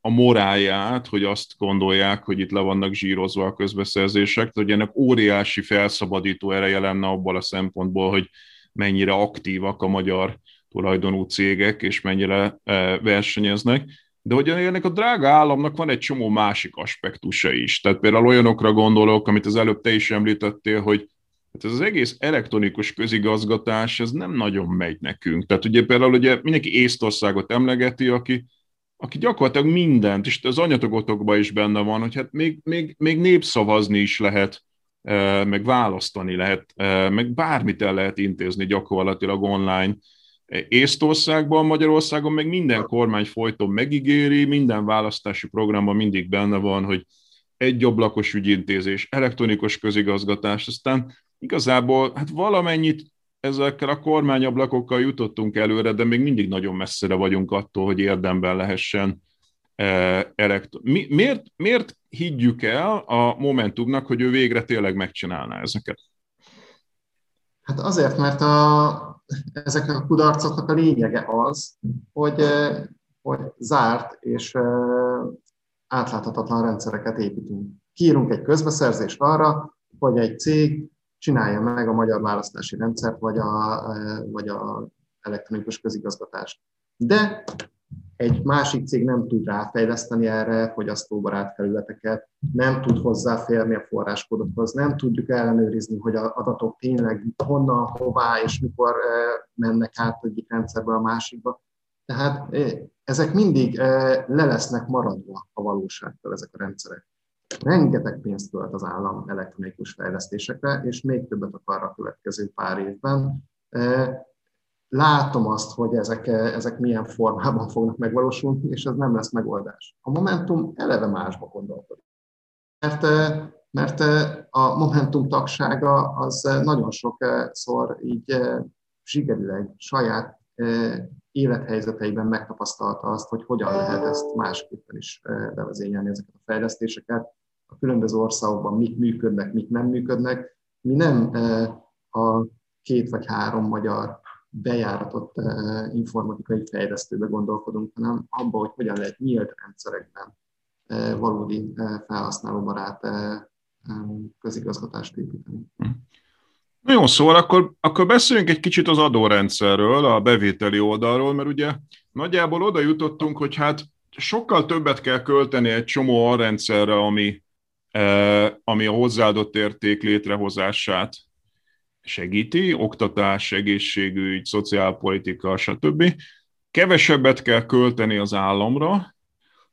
a moráját, hogy azt gondolják, hogy itt le vannak zsírozva a közbeszerzések, hogy ennek óriási felszabadító ereje lenne abból a szempontból, hogy mennyire aktívak a magyar tulajdonú cégek, és mennyire versenyeznek, de hogy ennek a drága államnak van egy csomó másik aspektusa is. Tehát például olyanokra gondolok, amit az előbb te is említettél, hogy hát ez az egész elektronikus közigazgatás, ez nem nagyon megy nekünk. Tehát ugye például ugye mindenki Észtországot emlegeti, aki, aki gyakorlatilag mindent, és az anyatogotokban is benne van, hogy hát még, még, még népszavazni is lehet, e, meg választani lehet, e, meg bármit el lehet intézni gyakorlatilag online. Észtországban, Magyarországon meg minden kormány folyton megígéri, minden választási programban mindig benne van, hogy egy ablakos ügyintézés, elektronikus közigazgatás, aztán igazából hát valamennyit ezekkel a kormányablakokkal jutottunk előre, de még mindig nagyon messzire vagyunk attól, hogy érdemben lehessen eh, elektro... Mi, miért, miért higgyük el a Momentumnak, hogy ő végre tényleg megcsinálná ezeket? Hát azért, mert a, ezeknek a kudarcoknak a lényege az, hogy, hogy zárt és átláthatatlan rendszereket építünk. Kiírunk egy közbeszerzést arra, hogy egy cég csinálja meg a magyar választási rendszert, vagy a, vagy a elektronikus közigazgatást. De egy másik cég nem tud ráfejleszteni erre fogyasztóbarát felületeket, nem tud hozzáférni a forráskódokhoz, nem tudjuk ellenőrizni, hogy az adatok tényleg honnan, hová és mikor eh, mennek át egyik rendszerből a másikba. Tehát eh, ezek mindig eh, le lesznek maradva a valóságtól ezek a rendszerek. Rengeteg pénzt költ az állam elektronikus fejlesztésekre, és még többet akar a következő pár évben látom azt, hogy ezek, ezek milyen formában fognak megvalósulni, és ez nem lesz megoldás. A Momentum eleve másba gondolkodik. Mert, mert a Momentum tagsága az nagyon sokszor így zsigerileg saját élethelyzeteiben megtapasztalta azt, hogy hogyan lehet ezt másképpen is bevezényelni ezeket a fejlesztéseket. A különböző országokban mik működnek, mik nem működnek. Mi nem a két vagy három magyar bejáratott eh, informatikai fejlesztőbe gondolkodunk, hanem abba, hogy hogyan lehet nyílt rendszerekben eh, valódi felhasználóbarát közigazgatást építeni. Hm. Na jó, szóval akkor, akkor beszéljünk egy kicsit az adórendszerről, a bevételi oldalról, mert ugye nagyjából oda jutottunk, hogy hát sokkal többet kell költeni egy csomó arrendszerre, ami, ami a hozzáadott érték létrehozását segíti, oktatás, egészségügy, szociálpolitika, stb. Kevesebbet kell költeni az államra,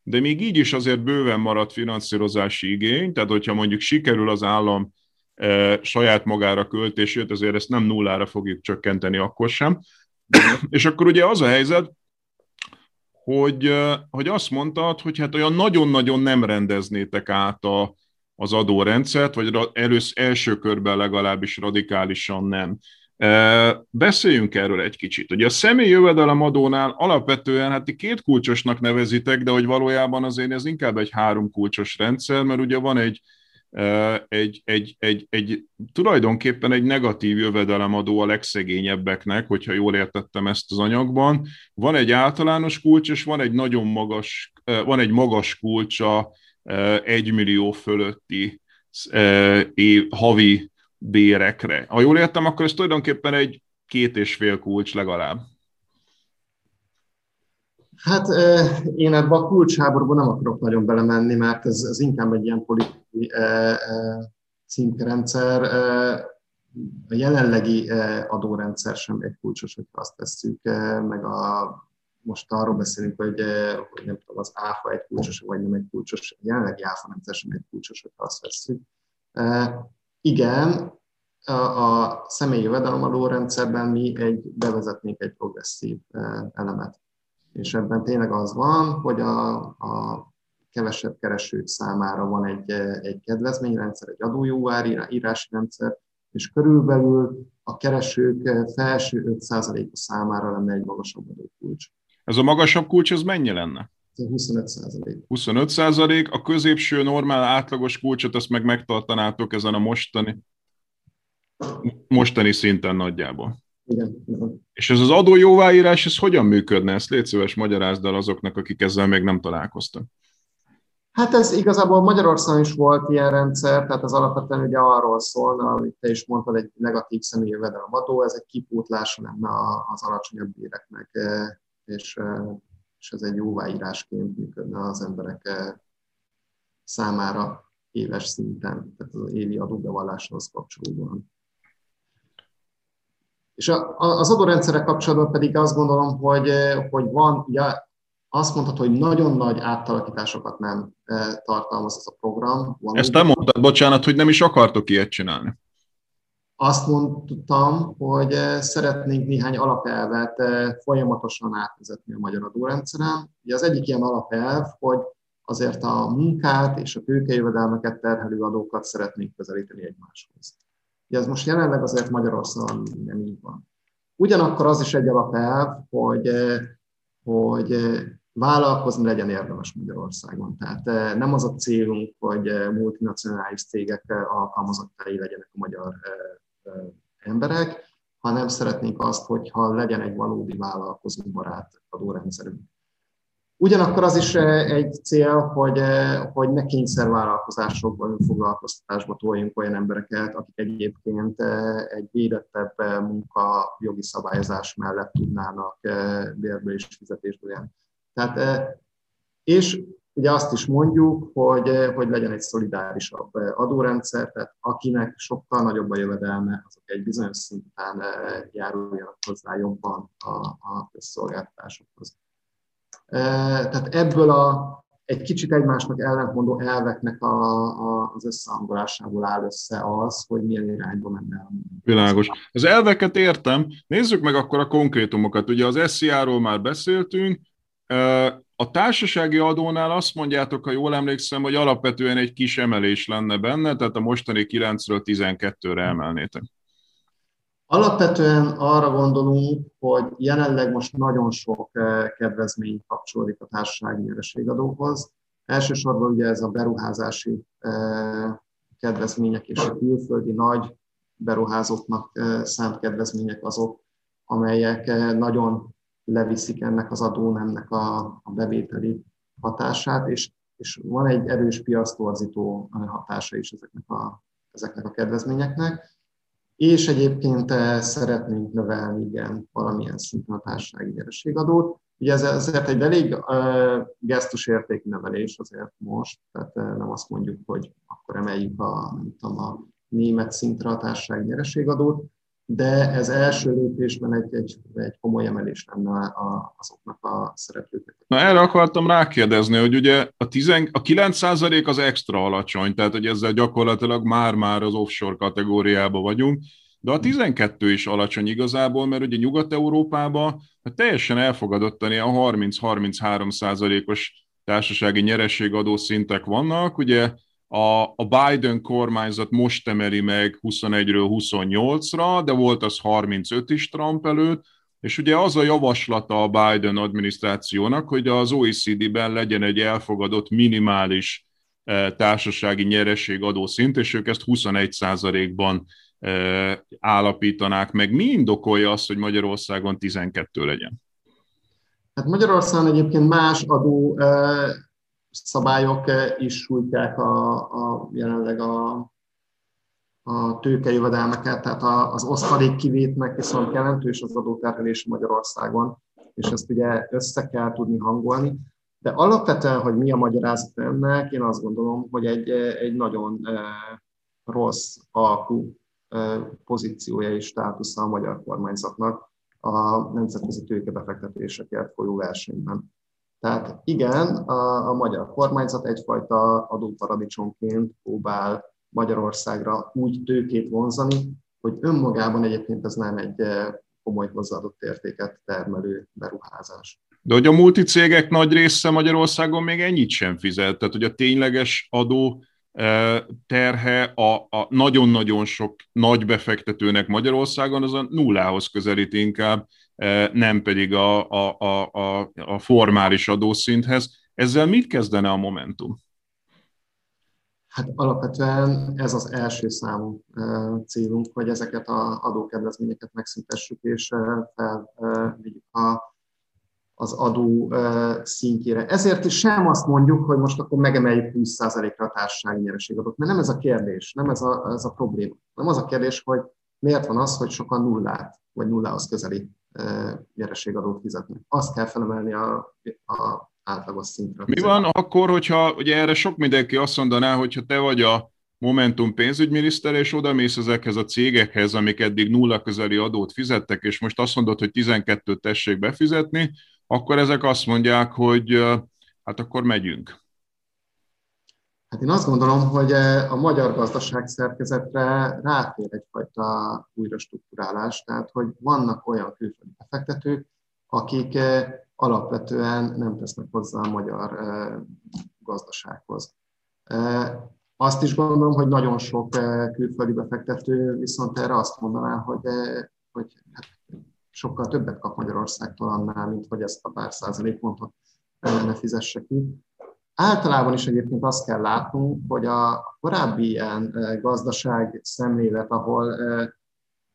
de még így is azért bőven maradt finanszírozási igény, tehát hogyha mondjuk sikerül az állam e, saját magára költését, azért ezt nem nullára fogjuk csökkenteni akkor sem. És akkor ugye az a helyzet, hogy, hogy azt mondtad, hogy hát olyan nagyon-nagyon nem rendeznétek át a, az adórendszert, vagy elősz, első körben legalábbis radikálisan nem. Beszéljünk erről egy kicsit. Ugye a személy jövedelem adónál alapvetően hát ti két kulcsosnak nevezitek, de hogy valójában azért ez inkább egy három kulcsos rendszer, mert ugye van egy, egy, egy, egy, egy tulajdonképpen egy negatív jövedelemadó a legszegényebbeknek, hogyha jól értettem ezt az anyagban. Van egy általános kulcs, és van egy nagyon magas, van egy magas kulcs egy millió fölötti év, havi bérekre. Ha jól értem, akkor ez tulajdonképpen egy két és fél kulcs legalább. Hát én ebbe a kulcsháborúba nem akarok nagyon belemenni, mert ez, ez inkább egy ilyen politikai címkerendszer. A jelenlegi adórendszer sem egy kulcsos, hogyha azt tesszük, meg a most arról beszélünk, hogy, eh, hogy nem tudom, az áfa egy kulcsos, vagy nem egy kulcsos, jelenlegi áfa nem teljesen egy kulcsos, hogyha azt veszük. E, igen, a, személyi jövedelemadó rendszerben mi egy, bevezetnénk egy progresszív e, elemet. És ebben tényleg az van, hogy a, a kevesebb keresők számára van egy, egy kedvezményrendszer, egy adójóvár írási rendszer, és körülbelül a keresők felső 5%-a számára lenne egy magasabb adókulcs. Ez a magasabb kulcs, ez mennyi lenne? 25 százalék. 25 százalék, a középső normál átlagos kulcsot azt meg megtartanátok ezen a mostani, mostani szinten nagyjából. Igen. És ez az adó jóváírás, ez hogyan működne? Ezt légy szíves magyarázd el azoknak, akik ezzel még nem találkoztak. Hát ez igazából Magyarországon is volt ilyen rendszer, tehát ez alapvetően ugye arról szólna, amit te is mondtad, egy negatív személyi jövedelemadó, ez egy kipótlása lenne az alacsonyabb béreknek, és, és ez egy jóváírásként működne az emberek számára éves szinten, tehát az évi adóbevalláshoz kapcsolódóan. És az adórendszerek kapcsolatban pedig azt gondolom, hogy, hogy van, ja, azt mondhatod, hogy nagyon nagy áttalakításokat nem tartalmaz ez a program. Valóban. Ezt nem mondtad, bocsánat, hogy nem is akartok ilyet csinálni. Azt mondtam, hogy szeretnénk néhány alapelvet folyamatosan átvezetni a magyar adórendszeren. Ugye az egyik ilyen alapelv, hogy azért a munkát és a tőkejövedelmeket terhelő adókat szeretnénk közelíteni egymáshoz. Ugye ez most jelenleg azért Magyarországon nem így van. Ugyanakkor az is egy alapelv, hogy, hogy vállalkozni legyen érdemes Magyarországon. Tehát nem az a célunk, hogy multinacionális cégek alkalmazottai legyenek a magyar emberek, hanem szeretnénk azt, hogyha legyen egy valódi vállalkozóbarát adórendszerünk. Ugyanakkor az is egy cél, hogy, hogy ne kényszervállalkozásokban, önfoglalkoztatásba toljunk olyan embereket, akik egyébként egy védettebb munka jogi szabályozás mellett tudnának bérből és fizetésből élni. Tehát, és ugye azt is mondjuk, hogy, hogy legyen egy szolidárisabb adórendszer, tehát akinek sokkal nagyobb a jövedelme, azok egy bizonyos szinten járuljanak hozzá jobban a, a közszolgáltatásokhoz. Tehát ebből a egy kicsit egymásnak ellentmondó elveknek a, a, az összehangolásából áll össze az, hogy milyen irányba menne. Világos. Az elveket értem. Nézzük meg akkor a konkrétumokat. Ugye az SZIA-ról már beszéltünk. A társasági adónál azt mondjátok, ha jól emlékszem, hogy alapvetően egy kis emelés lenne benne, tehát a mostani 9-ről 12-re emelnétek. Alapvetően arra gondolunk, hogy jelenleg most nagyon sok eh, kedvezmény kapcsolódik a társasági nyereségadóhoz. Elsősorban ugye ez a beruházási eh, kedvezmények és a külföldi nagy beruházóknak eh, szánt kedvezmények azok, amelyek nagyon leviszik ennek az adónemnek a, a bevételi hatását, és, és van egy erős piasztorzító hatása is ezeknek a, ezeknek a kedvezményeknek és egyébként eh, szeretnénk növelni, igen, valamilyen szinten a társasági nyereségadót. Ugye ez azért egy elég uh, gesztus értéknövelés azért most, tehát uh, nem azt mondjuk, hogy akkor emeljük a, nem tudom, a német szintre a társasági nyereségadót, de ez első lépésben egy, egy, egy komoly emelés lenne a, azoknak a szereplőknek. Na erre akartam rákérdezni, hogy ugye a, 10, a 9% az extra alacsony, tehát hogy ezzel gyakorlatilag már-már az offshore kategóriába vagyunk, de a 12 is alacsony igazából, mert ugye Nyugat-Európában hát teljesen elfogadottan ilyen 30-33 százalékos társasági nyerességadó szintek vannak, ugye a, a Biden kormányzat most emeli meg 21-ről 28-ra, de volt az 35 is Trump előtt, és ugye az a javaslata a Biden adminisztrációnak, hogy az OECD-ben legyen egy elfogadott minimális eh, társasági nyerességadó szint, és ők ezt 21%-ban eh, állapítanák meg. Mi indokolja azt, hogy Magyarországon 12 legyen? Hát Magyarországon egyébként más adó eh, szabályok eh, is sújtják a, a jelenleg a, a tőkejövedelmeket, tehát az osztalék kivétnek viszont jelentős az adóterhelés Magyarországon, és ezt ugye össze kell tudni hangolni. De alapvetően, hogy mi a magyarázat ennek, én azt gondolom, hogy egy, egy nagyon eh, rossz alkú eh, pozíciója és státusza a magyar kormányzatnak a nemzetközi tőkebefektetéseket folyó versenyben. Tehát igen, a, a magyar kormányzat egyfajta adóparadicsomként próbál Magyarországra úgy tőkét vonzani, hogy önmagában egyébként ez nem egy eh, komoly hozzáadott értéket termelő beruházás. De hogy a multicégek nagy része Magyarországon még ennyit sem fizet, tehát hogy a tényleges adó terhe a, a nagyon-nagyon sok nagy befektetőnek Magyarországon az a nullához közelít inkább, nem pedig a, a, a, a, a formális adószinthez. Ezzel mit kezdene a Momentum? Hát alapvetően ez az első számú célunk, hogy ezeket az adókedvezményeket megszüntessük, és felvigyük a az adó szintjére. Ezért is sem azt mondjuk, hogy most akkor megemeljük 20%-ra a társasági nyereségadót, mert nem ez a kérdés, nem ez a, ez a probléma. Nem az a kérdés, hogy miért van az, hogy sokan nullát, vagy nullához közeli nyereségadót fizetnek. Azt kell felemelni a, a átlagos szintre. Mi van akkor, hogyha ugye erre sok mindenki azt mondaná, hogyha te vagy a Momentum pénzügyminiszter, és oda mész ezekhez a cégekhez, amik eddig nulla közeli adót fizettek, és most azt mondod, hogy 12-t tessék befizetni, akkor ezek azt mondják, hogy hát akkor megyünk. Hát én azt gondolom, hogy a magyar gazdaság szerkezetre ráfér egyfajta újra struktúrálás, tehát hogy vannak olyan külföldi befektetők, akik alapvetően nem tesznek hozzá a magyar gazdasághoz. Azt is gondolom, hogy nagyon sok külföldi befektető viszont erre azt mondaná, hogy, hogy hát sokkal többet kap Magyarországtól annál, mint hogy ezt a pár százalékpontot ne fizesse ki. Általában is egyébként azt kell látnunk, hogy a korábbi ilyen gazdaság szemlélet, ahol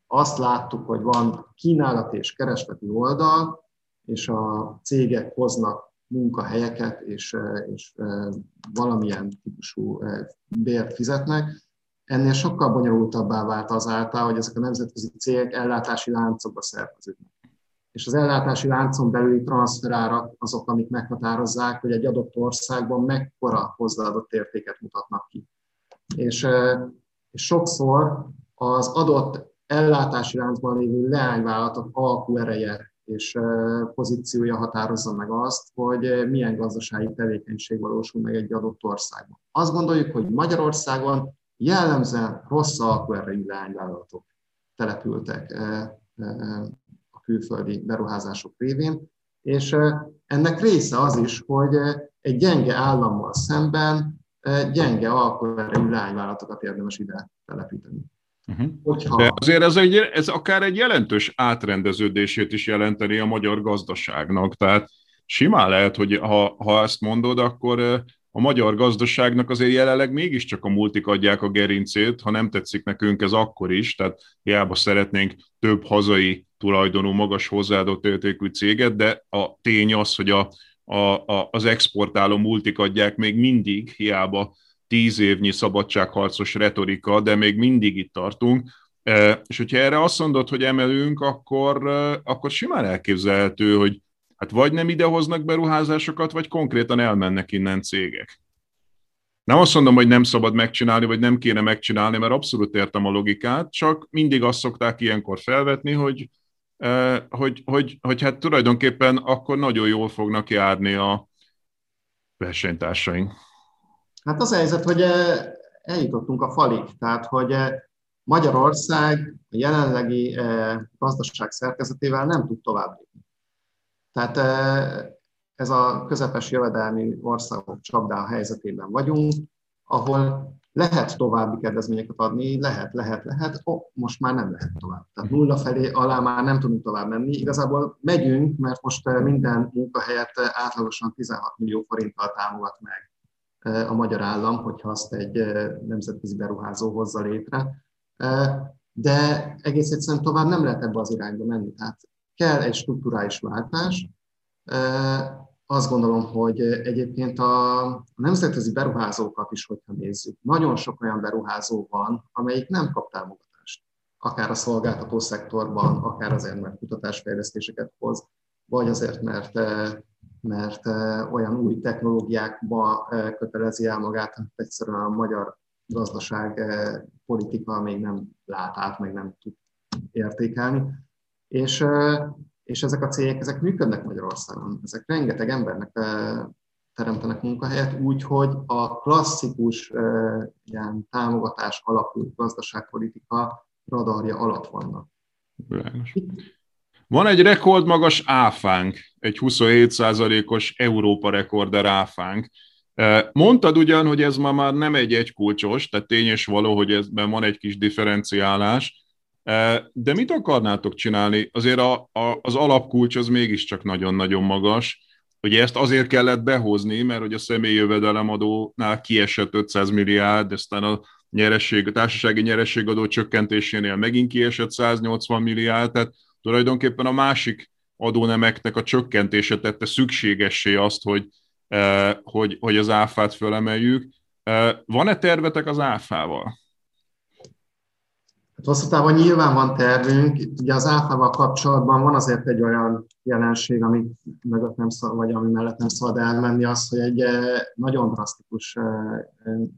azt láttuk, hogy van kínálat és keresleti oldal, és a cégek hoznak munkahelyeket, és, és valamilyen típusú bért fizetnek, ennél sokkal bonyolultabbá vált azáltal, hogy ezek a nemzetközi cégek ellátási láncokba szerveződnek. És az ellátási láncon belüli transferárak azok, amik meghatározzák, hogy egy adott országban mekkora hozzáadott értéket mutatnak ki. És, és sokszor az adott ellátási láncban lévő leányvállalatok alkú ereje és pozíciója határozza meg azt, hogy milyen gazdasági tevékenység valósul meg egy adott országban. Azt gondoljuk, hogy Magyarországon jellemzően rossz alkoerejű leányvállalatok települtek külföldi beruházások révén, és ennek része az is, hogy egy gyenge állammal szemben gyenge alkoerejű leányvállalatokat érdemes ide telepíteni. Uh-huh. Hogyha... De azért ez, egy, ez akár egy jelentős átrendeződését is jelenteni a magyar gazdaságnak. Tehát simán lehet, hogy ha, ha ezt mondod, akkor a magyar gazdaságnak azért jelenleg mégiscsak a multik adják a gerincét, ha nem tetszik nekünk ez akkor is, tehát hiába szeretnénk több hazai tulajdonú, magas hozzáadott értékű céget, de a tény az, hogy a, a, a, az exportáló multik adják még mindig, hiába tíz évnyi szabadságharcos retorika, de még mindig itt tartunk, e, és hogyha erre azt mondod, hogy emelünk, akkor, e, akkor simán elképzelhető, hogy Hát vagy nem idehoznak beruházásokat, vagy konkrétan elmennek innen cégek. Nem azt mondom, hogy nem szabad megcsinálni, vagy nem kéne megcsinálni, mert abszolút értem a logikát, csak mindig azt szokták ilyenkor felvetni, hogy, hogy, hogy, hogy hát tulajdonképpen akkor nagyon jól fognak járni a versenytársaink. Hát az helyzet, hogy eljutottunk a falig, tehát hogy Magyarország a jelenlegi gazdaság szerkezetével nem tud tovább lépni. Tehát ez a közepes jövedelmi országok csapdá helyzetében vagyunk, ahol lehet további kedvezményeket adni, lehet, lehet, lehet, oh, most már nem lehet tovább. Tehát nulla felé alá már nem tudunk tovább menni. Igazából megyünk, mert most minden munkahelyet átlagosan 16 millió forinttal támogat meg a magyar állam, hogyha azt egy nemzetközi beruházó hozza létre. De egész egyszerűen tovább nem lehet ebbe az irányba menni. Tehát kell egy strukturális váltás. Azt gondolom, hogy egyébként a nemzetközi beruházókat is, hogyha nézzük, nagyon sok olyan beruházó van, amelyik nem kap támogatást. Akár a szolgáltató szektorban, akár azért, mert kutatásfejlesztéseket hoz, vagy azért, mert, mert olyan új technológiákba kötelezi el magát, hogy egyszerűen a magyar gazdaság politika még nem lát át, meg nem tud értékelni és, és ezek a cégek, ezek működnek Magyarországon. Ezek rengeteg embernek teremtenek munkahelyet úgy, hogy a klasszikus ilyen támogatás alapú gazdaságpolitika radarja alatt vannak. Van egy rekordmagas áfánk, egy 27%-os Európa rekorder áfánk. Mondtad ugyan, hogy ez ma már nem egy egykulcsos, tehát tény és való, hogy ezben van egy kis differenciálás, de mit akarnátok csinálni? Azért a, a, az alapkulcs az mégiscsak nagyon-nagyon magas. Ugye ezt azért kellett behozni, mert hogy a személyi jövedelemadónál kiesett 500 milliárd, aztán a nyeresség, a társasági nyerességadó csökkentésénél megint kiesett 180 milliárd, tehát tulajdonképpen a másik adónemeknek a csökkentése tette szükségessé azt, hogy, hogy, hogy az áfát fölemeljük. Van-e tervetek az áfával? Hát hosszú távon nyilván van tervünk. Ugye az áfával kapcsolatban van azért egy olyan jelenség, ami mögött nem szal, vagy ami mellett nem szabad elmenni, az, hogy egy nagyon drasztikus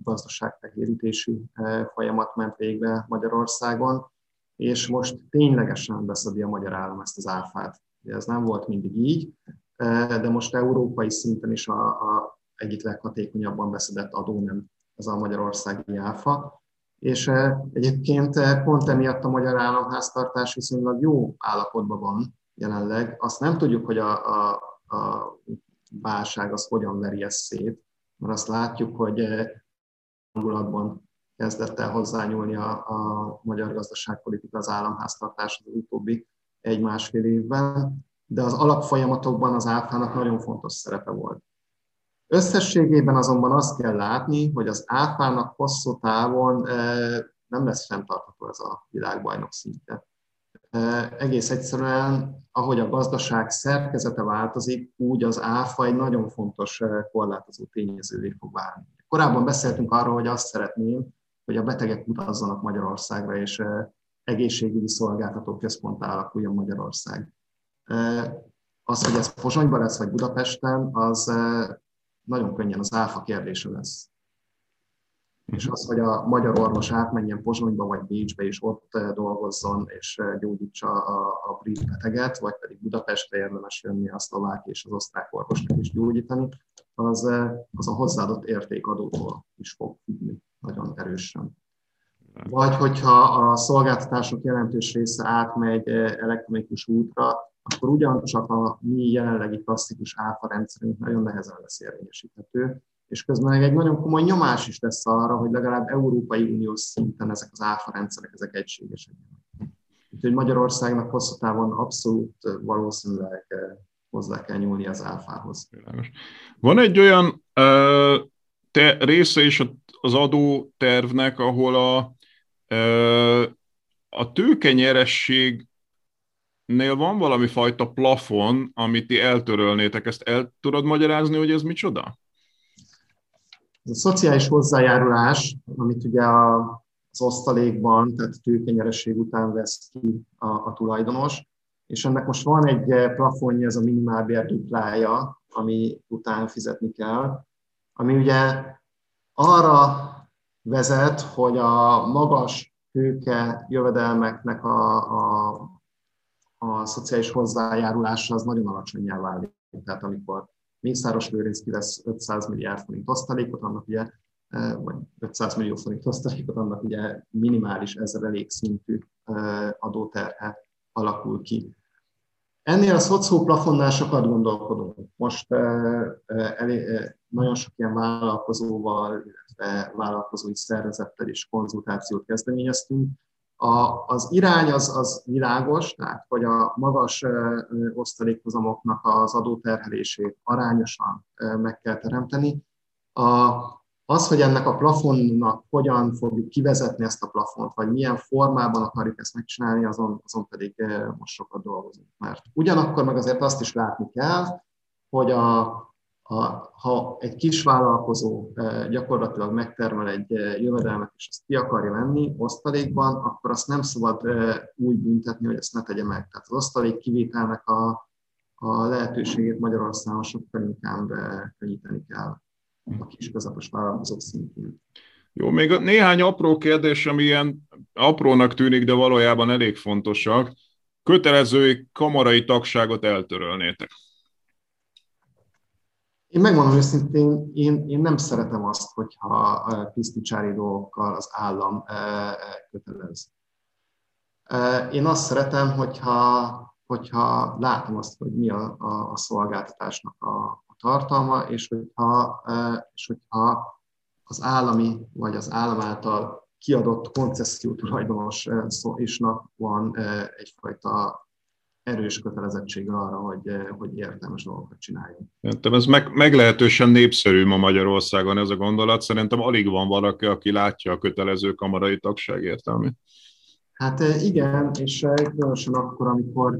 gazdaságtehérítési folyamat ment végbe Magyarországon, és most ténylegesen beszedi a magyar állam ezt az áfát. Ez nem volt mindig így, de most európai szinten is a, a egyik leghatékonyabban beszedett adó nem ez a magyarországi áfa. És egyébként pont emiatt a magyar államháztartás viszonylag jó állapotban van jelenleg. Azt nem tudjuk, hogy a, a, a válság az hogyan veri ezt szét, mert azt látjuk, hogy hangulatban kezdett el hozzányúlni a, a magyar gazdaságpolitika az államháztartás az utóbbi egy-másfél évben, de az alapfolyamatokban az áfának nagyon fontos szerepe volt. Összességében azonban azt kell látni, hogy az áfának hosszú távon nem lesz fenntartható ez a világbajnok szintje. Egész egyszerűen, ahogy a gazdaság szerkezete változik, úgy az áfa egy nagyon fontos korlátozó tényezővé fog válni. Korábban beszéltünk arról, hogy azt szeretném, hogy a betegek utazzanak Magyarországra, és egészségügyi szolgáltató központ alakuljon Magyarország. Az, hogy ez Pozsonyban lesz, vagy Budapesten, az nagyon könnyen az áfa kérdése lesz. És az, hogy a magyar orvos átmenjen Pozsonyba vagy Bécsbe, és ott dolgozzon, és gyógyítsa a, a brit beteget, vagy pedig Budapestre érdemes jönni a szlovák és az osztrák orvosnak is gyógyítani, az, az a hozzáadott értékadótól is fog függni nagyon erősen. Vagy hogyha a szolgáltatások jelentős része átmegy elektronikus útra, akkor ugyancsak a mi jelenlegi klasszikus áfa rendszerünk nagyon nehezen lesz érvényesíthető, és közben egy nagyon komoly nyomás is lesz arra, hogy legalább Európai Uniós szinten ezek az áfa rendszerek ezek egységesek. Úgyhogy Magyarországnak hosszú távon abszolút valószínűleg hozzá kell nyúlni az áfához. Van egy olyan ö, te, része is az adótervnek, ahol a, ö, a tőkenyeresség nél van valami fajta plafon, amit ti eltörölnétek. Ezt el tudod magyarázni, hogy ez micsoda? A szociális hozzájárulás, amit ugye a, az osztalékban, tehát tőkenyereség után vesz ki a, a tulajdonos, és ennek most van egy plafonja, ez a minimálbér duplája, ami után fizetni kell, ami ugye arra vezet, hogy a magas tőke jövedelmeknek a, a a szociális hozzájárulása az nagyon alacsonyá válik. Tehát amikor Mészáros Lőrinc kivesz 500 milliárd forint osztalékot, annak ugye, e, vagy 500 millió forint osztalékot, annak ugye minimális ezzel elég szintű e, adóterhe alakul ki. Ennél a szoció plafonnál sokat gondolkodunk. Most e, elég, nagyon sok ilyen vállalkozóval, illetve vállalkozói szervezettel is konzultációt kezdeményeztünk, a, az irány az, az világos, tehát hogy a magas osztalékhozamoknak az adóterhelését arányosan meg kell teremteni. A, az, hogy ennek a plafonnak hogyan fogjuk kivezetni ezt a plafont, vagy milyen formában akarjuk ezt megcsinálni, azon, azon pedig most sokat dolgozunk. Mert ugyanakkor meg azért azt is látni kell, hogy a, ha, ha egy kis vállalkozó eh, gyakorlatilag megtermel egy eh, jövedelmet, és ezt ki akarja venni osztalékban, akkor azt nem szabad eh, úgy büntetni, hogy ezt ne tegye meg. Tehát az osztalék kivételnek a, a lehetőségét Magyarországon sokkal inkább könnyíteni kell a kis közepes vállalkozók szintjén. Jó, még néhány apró kérdés, ami ilyen aprónak tűnik, de valójában elég fontosak. Kötelező kamarai tagságot eltörölnétek. Én megmondom őszintén, én, én nem szeretem azt, hogyha tiszticsári dolgokkal az állam kötelez. Én azt szeretem, hogyha, hogyha látom azt, hogy mi a, a, a szolgáltatásnak a, a tartalma, és hogyha, és hogyha az állami vagy az állam által kiadott koncesszió tulajdonos isnak van egyfajta erős kötelezettsége arra, hogy, hogy értelmes dolgokat csináljunk. Szerintem ez meg, meglehetősen népszerű ma Magyarországon ez a gondolat. Szerintem alig van valaki, aki látja a kötelező kamarai tagság értelmét. Hát igen, és különösen akkor, amikor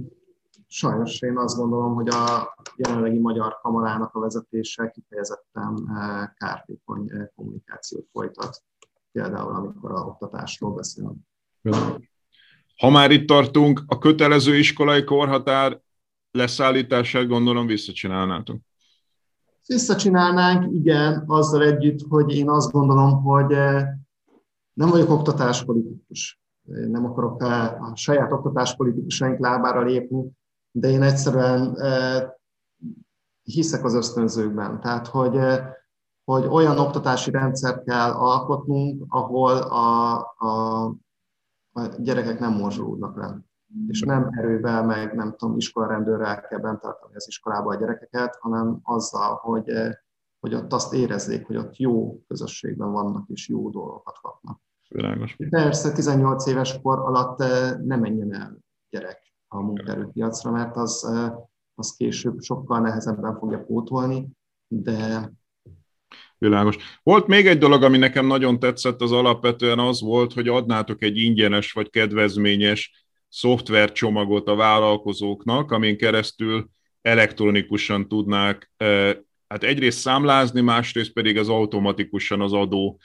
sajnos én azt gondolom, hogy a jelenlegi magyar kamarának a vezetése kifejezetten kártékony kommunikációt folytat, például amikor a oktatásról beszélünk. Ha már itt tartunk, a kötelező iskolai korhatár leszállítását gondolom visszacsinálnátok. Visszacsinálnánk, igen, azzal együtt, hogy én azt gondolom, hogy nem vagyok oktatáspolitikus. Nem akarok a saját oktatáspolitikusaink lábára lépni, de én egyszerűen hiszek az ösztönzőkben. Tehát, hogy, hogy olyan oktatási rendszer kell alkotnunk, ahol a, a, a gyerekek nem morzsolódnak le. És nem erővel, meg nem tudom, iskolarendőrrel kell bent tartani az iskolába a gyerekeket, hanem azzal, hogy, hogy ott azt érezzék, hogy ott jó közösségben vannak, és jó dolgokat kapnak. Világos. Persze 18 éves kor alatt nem menjen el gyerek a munkaerőpiacra, mert az, az később sokkal nehezebben fogja pótolni, de Világos. Volt még egy dolog, ami nekem nagyon tetszett, az alapvetően az volt, hogy adnátok egy ingyenes vagy kedvezményes szoftvercsomagot a vállalkozóknak, amin keresztül elektronikusan tudnák hát egyrészt számlázni, másrészt pedig az automatikusan az adó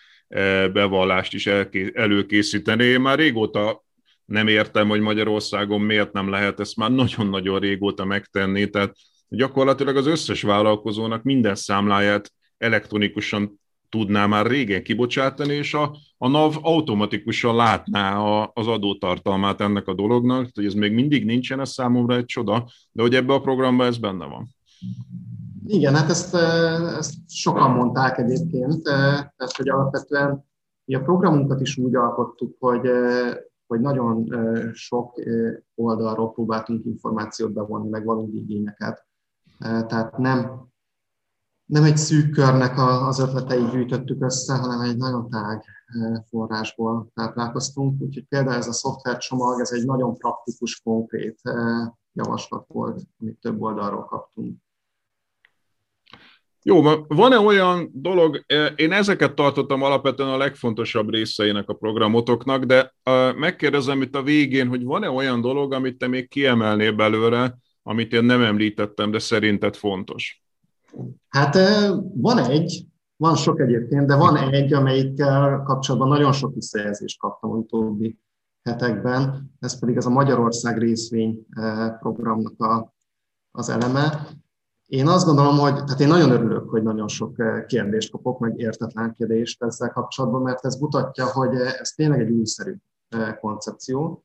bevallást is előkészíteni. Én már régóta nem értem, hogy Magyarországon miért nem lehet ezt már nagyon-nagyon régóta megtenni, tehát gyakorlatilag az összes vállalkozónak minden számláját elektronikusan tudná már régen kibocsátani, és a, a NAV automatikusan látná a, az adótartalmát ennek a dolognak, hogy ez még mindig nincsen, ez számomra egy csoda, de hogy ebbe a programban ez benne van. Igen, hát ezt, ezt sokan mondták egyébként, tehát hogy alapvetően mi a programunkat is úgy alkottuk, hogy hogy nagyon sok oldalról próbáltunk információt bevonni, meg valódi igényeket. Tehát nem, nem egy szűk körnek az ötleteit gyűjtöttük össze, hanem egy nagyon tág forrásból táplálkoztunk. Úgyhogy például ez a szoftvercsomag, ez egy nagyon praktikus, konkrét javaslat volt, amit több oldalról kaptunk. Jó, van-e olyan dolog, én ezeket tartottam alapvetően a legfontosabb részeinek a programotoknak, de megkérdezem itt a végén, hogy van-e olyan dolog, amit te még kiemelnél belőle, amit én nem említettem, de szerinted fontos? Hát van egy, van sok egyébként, de van egy, amelyikkel kapcsolatban nagyon sok visszajelzést kaptam utóbbi hetekben, ez pedig az a Magyarország részvény programnak a, az eleme. Én azt gondolom, hogy, tehát én nagyon örülök, hogy nagyon sok kérdést kapok, meg értetlen kérdést ezzel kapcsolatban, mert ez mutatja, hogy ez tényleg egy újszerű koncepció.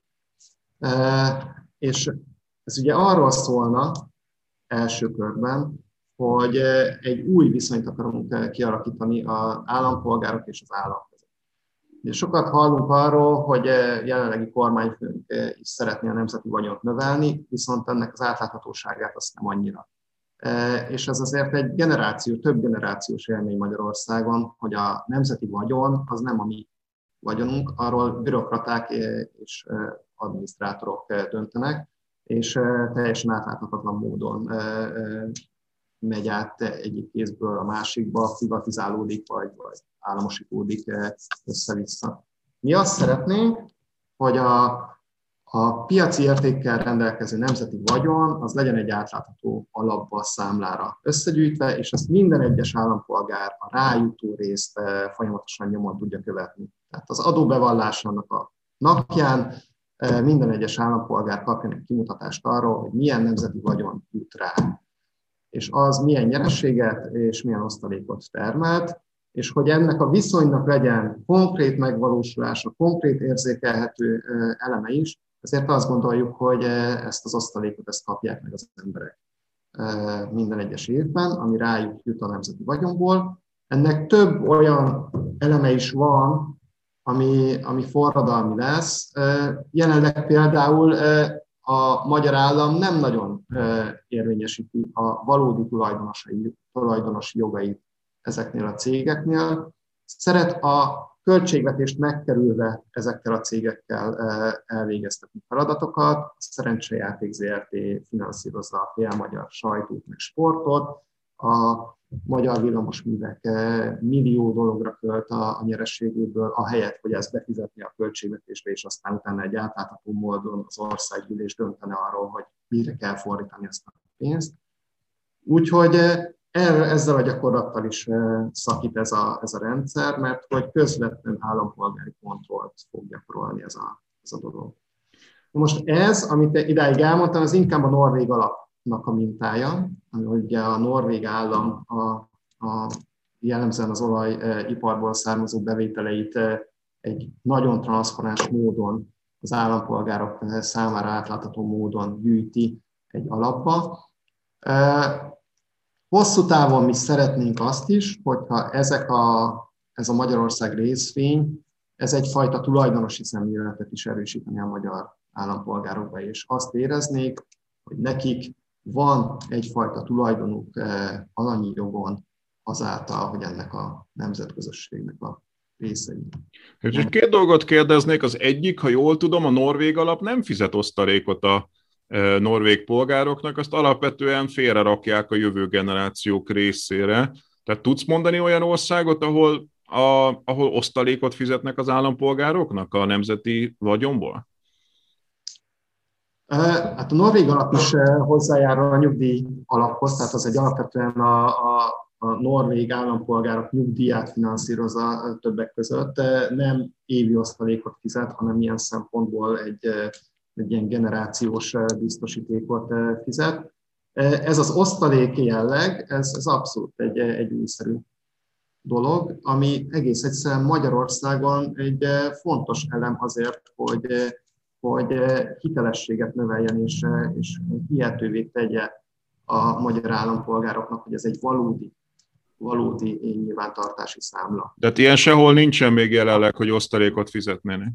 És ez ugye arról szólna első körben, hogy egy új viszonyt akarunk kialakítani az állampolgárok és az állam között. Ugye sokat hallunk arról, hogy jelenlegi kormányfőnk is szeretné a nemzeti vagyont növelni, viszont ennek az átláthatóságát azt nem annyira. És ez azért egy generáció, több generációs élmény Magyarországon, hogy a nemzeti vagyon az nem a mi vagyonunk, arról bürokraták és adminisztrátorok döntenek, és teljesen átláthatatlan módon megy át egyik kézből a másikba, privatizálódik, vagy, vagy államosítódik össze-vissza. Mi azt szeretnénk, hogy a a piaci értékkel rendelkező nemzeti vagyon az legyen egy átlátható alapba számlára összegyűjtve, és ezt minden egyes állampolgár a rájutó részt eh, folyamatosan nyomon tudja követni. Tehát az adóbevallásának a napján eh, minden egyes állampolgár kapjon egy kimutatást arról, hogy milyen nemzeti vagyon jut rá, és az milyen nyerességet és milyen osztalékot termelt, és hogy ennek a viszonynak legyen konkrét megvalósulása, konkrét érzékelhető eleme is, ezért azt gondoljuk, hogy ezt az osztalékot ezt kapják meg az emberek minden egyes évben, ami rájuk jut a nemzeti vagyonból. Ennek több olyan eleme is van, ami, ami forradalmi lesz. Jelenleg például a magyar állam nem nagyon érvényesíti a valódi tulajdonosai, tulajdonosi jogait ezeknél a cégeknél. Szeret a költségvetést megkerülve ezekkel a cégekkel elvégeztetni feladatokat. A Szerencsejáték ZRT finanszírozza a fél magyar sajtót, meg sportot. A magyar villamosművek millió dologra költ a, a nyerességéből, ahelyett, hogy ezt befizetni a költségvetésbe, és aztán utána egy átlátható módon az országgyűlés döntene arról, hogy mire kell fordítani ezt a pénzt. Úgyhogy erre, ezzel a gyakorlattal is szakít ez a, ez a rendszer, mert hogy közvetlen állampolgári kontrollt fog gyakorolni ez a, ez a dolog. Most ez, amit idáig elmondtam, az inkább a norvég alapnak a mintája, ami ugye a norvég állam a, a jellemzően az olajiparból származó bevételeit egy nagyon transzparens módon az állampolgárok számára átlátható módon gyűjti egy alapba. Hosszú távon mi szeretnénk azt is, hogyha ezek a, ez a Magyarország részvény, ez egyfajta tulajdonosi szemléletet is erősíteni a magyar állampolgárokba, és azt éreznék, hogy nekik van egyfajta tulajdonuk eh, alanyi jogon azáltal, hogy ennek a nemzetközösségnek a részei. És két dolgot kérdeznék, az egyik, ha jól tudom, a Norvég alap nem fizet osztalékot a norvég polgároknak, azt alapvetően félrerakják a jövő generációk részére. Tehát tudsz mondani olyan országot, ahol, a, ahol osztalékot fizetnek az állampolgároknak a nemzeti vagyomból? Hát a Norvég alap is hozzájárul a nyugdíj alaphoz, tehát az egy alapvetően a, a, a norvég állampolgárok nyugdíját finanszírozza többek között. Nem évi osztalékot fizet, hanem ilyen szempontból egy egy ilyen generációs biztosítékot fizet. Ez az osztalék jelleg, ez, ez abszolút egy, egy újszerű dolog, ami egész egyszerűen Magyarországon egy fontos elem azért, hogy, hogy hitelességet növeljen és, és hihetővé tegye a magyar állampolgároknak, hogy ez egy valódi, valódi nyilvántartási számla. Tehát ilyen sehol nincsen még jelenleg, hogy osztalékot fizetnének.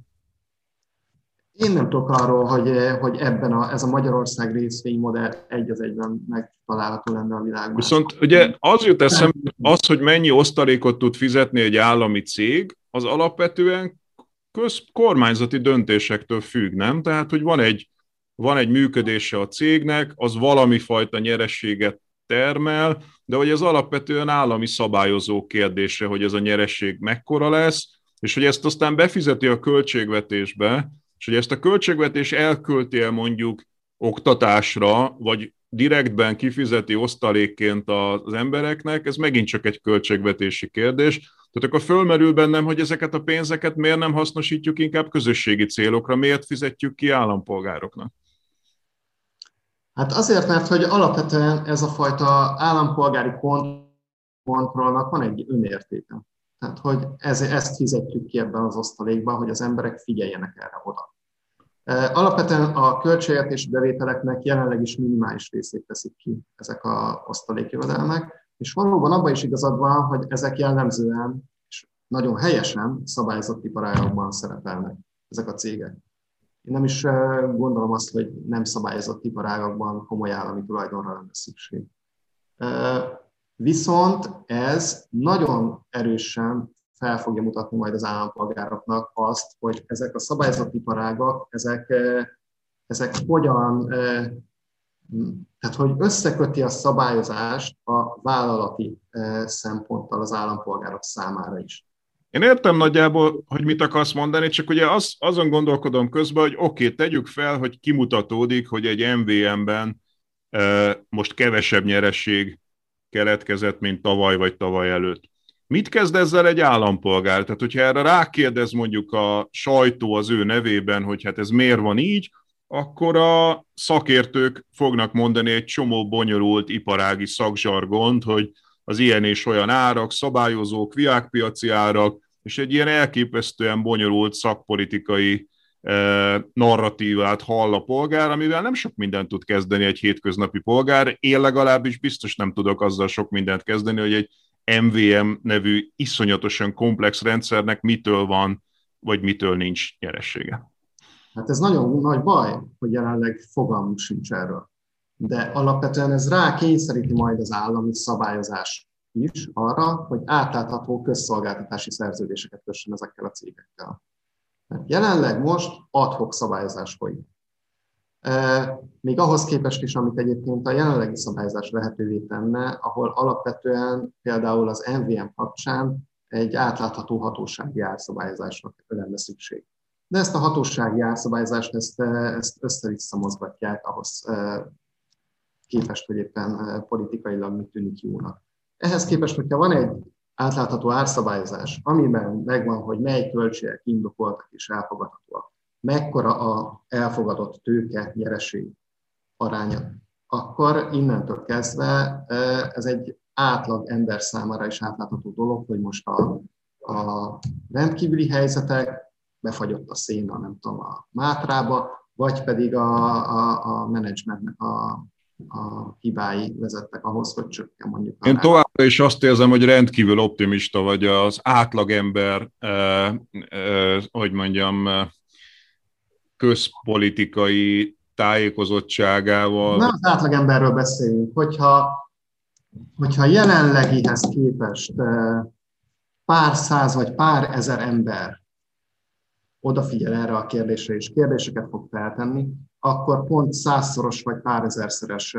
Én nem tudok arról, hogy, hogy ebben a, ez a Magyarország részvénymodell egy az egyben megtalálható lenne a világban. Viszont ugye az jut eszembe, az, hogy mennyi osztalékot tud fizetni egy állami cég, az alapvetően köz, kormányzati döntésektől függ, nem? Tehát, hogy van egy, van egy működése a cégnek, az valami fajta nyerességet termel, de hogy ez alapvetően állami szabályozó kérdése, hogy ez a nyeresség mekkora lesz, és hogy ezt aztán befizeti a költségvetésbe, és hogy ezt a költségvetés elkölti el mondjuk oktatásra, vagy direktben kifizeti osztalékként az embereknek, ez megint csak egy költségvetési kérdés. Tehát akkor fölmerül bennem, hogy ezeket a pénzeket miért nem hasznosítjuk inkább közösségi célokra, miért fizetjük ki állampolgároknak? Hát azért, mert hogy alapvetően ez a fajta állampolgári kontrollnak van egy önértéke. Tehát, hogy ez, ezt fizetjük ki ebben az osztalékban, hogy az emberek figyeljenek erre oda. E, alapvetően a költségvetési bevételeknek jelenleg is minimális részét teszik ki ezek a osztalékjövedelmek, és valóban abban is igazad van, hogy ezek jellemzően és nagyon helyesen szabályozott iparágokban szerepelnek ezek a cégek. Én nem is e, gondolom azt, hogy nem szabályozott iparágakban komoly állami tulajdonra lenne szükség. E, Viszont ez nagyon erősen fel fogja mutatni majd az állampolgároknak azt, hogy ezek a szabályozott iparágak, ezek, eh, ezek hogyan, eh, tehát hogy összeköti a szabályozást a vállalati eh, szemponttal az állampolgárok számára is. Én értem nagyjából, hogy mit akarsz mondani, csak ugye az, azon gondolkodom közben, hogy oké, okay, tegyük fel, hogy kimutatódik, hogy egy MVM-ben most kevesebb nyereség keletkezett, mint tavaly vagy tavaly előtt. Mit kezd ezzel egy állampolgár? Tehát, hogyha erre rákérdez mondjuk a sajtó az ő nevében, hogy hát ez miért van így, akkor a szakértők fognak mondani egy csomó bonyolult iparági szakzsargont, hogy az ilyen és olyan árak, szabályozók, viágpiaci árak, és egy ilyen elképesztően bonyolult szakpolitikai narratívát hall a polgár, amivel nem sok mindent tud kezdeni egy hétköznapi polgár. Én legalábbis biztos nem tudok azzal sok mindent kezdeni, hogy egy MVM nevű iszonyatosan komplex rendszernek mitől van, vagy mitől nincs nyeressége. Hát ez nagyon nagy baj, hogy jelenleg fogalmunk sincs erről. De alapvetően ez rá kényszeríti majd az állami szabályozás is arra, hogy átlátható közszolgáltatási szerződéseket kössön ezekkel a cégekkel. Mert jelenleg most adhok szabályozás folyik. Még ahhoz képest is, amit egyébként a jelenlegi szabályozás lehetővé tenne, ahol alapvetően például az MVM kapcsán egy átlátható hatósági árszabályozásra lenne szükség. De ezt a hatósági árszabályzást ezt, ezt össze-vissza mozgatják ahhoz képest, hogy éppen politikailag mit tűnik jónak. Ehhez képest, hogyha van egy átlátható árszabályozás, amiben megvan, hogy mely költségek indokoltak és elfogadhatóak, mekkora a elfogadott tőke nyereség aránya, akkor innentől kezdve ez egy átlag ember számára is átlátható dolog, hogy most a, a rendkívüli helyzetek, befagyott a széna, nem tudom, a Mátrába, vagy pedig a, a, a menedzsmentnek a a hibái vezettek ahhoz, hogy csökken mondjuk. Én továbbra is azt érzem, hogy rendkívül optimista vagy az átlagember, eh, eh, hogy mondjam, eh, közpolitikai tájékozottságával. Nem az átlagemberről beszélünk, hogyha, hogyha jelenlegihez képest eh, pár száz vagy pár ezer ember odafigyel erre a kérdésre, és kérdéseket fog feltenni, akkor pont százszoros vagy pár ezerszeres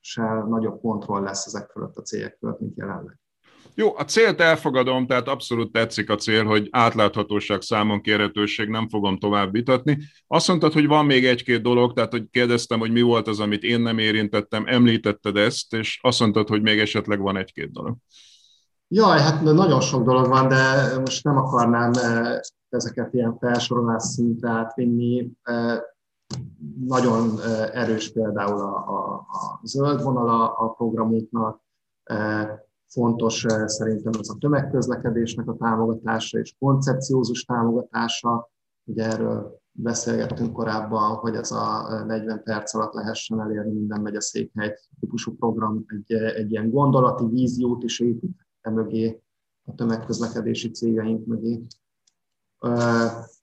se nagyobb kontroll lesz ezek fölött a cégek fölött, mint jelenleg. Jó, a célt elfogadom, tehát abszolút tetszik a cél, hogy átláthatóság, számon kérhetőség, nem fogom tovább vitatni. Azt mondtad, hogy van még egy-két dolog, tehát hogy kérdeztem, hogy mi volt az, amit én nem érintettem, említetted ezt, és azt mondtad, hogy még esetleg van egy-két dolog. Jaj, hát nagyon sok dolog van, de most nem akarnám ezeket ilyen felsorolás szintre átvinni nagyon erős például a, a, a zöld vonala a programunknak, fontos szerintem az a tömegközlekedésnek a támogatása és koncepciózus támogatása. Ugye erről beszélgettünk korábban, hogy ez a 40 perc alatt lehessen elérni minden megyeszékhely típusú program egy, egy ilyen gondolati víziót is épít e mögé, a tömegközlekedési cégeink mögé.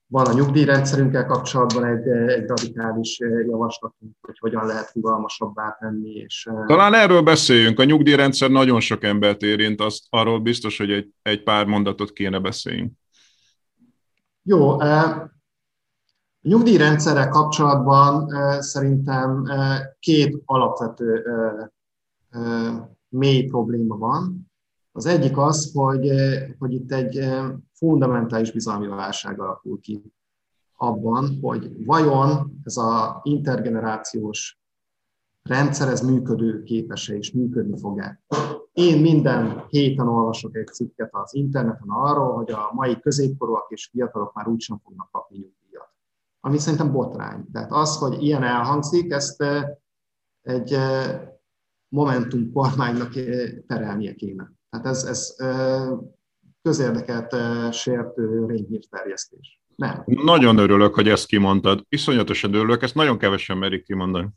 Van a nyugdíjrendszerünkkel kapcsolatban egy, egy radikális javaslatunk, hogy hogyan lehet rugalmasabbá tenni. És... Talán erről beszéljünk. A nyugdíjrendszer nagyon sok embert érint, azt, arról biztos, hogy egy, egy pár mondatot kéne beszéljünk. Jó. A nyugdíjrendszerrel kapcsolatban szerintem két alapvető mély probléma van. Az egyik az, hogy, hogy itt egy fundamentális bizalmi válság alakul ki abban, hogy vajon ez az intergenerációs rendszer, ez működő képes és működni fog-e. Én minden héten olvasok egy cikket az interneten arról, hogy a mai középkorúak és fiatalok már úgysem fognak kapni nyugdíjat. Ami szerintem botrány. Tehát az, hogy ilyen elhangzik, ezt egy Momentum kormánynak terelnie kéne. Tehát ez, ez közérdeket sértő rényhírterjesztés. Nem. Nagyon örülök, hogy ezt kimondtad. Iszonyatosan örülök, ezt nagyon kevesen merik kimondani.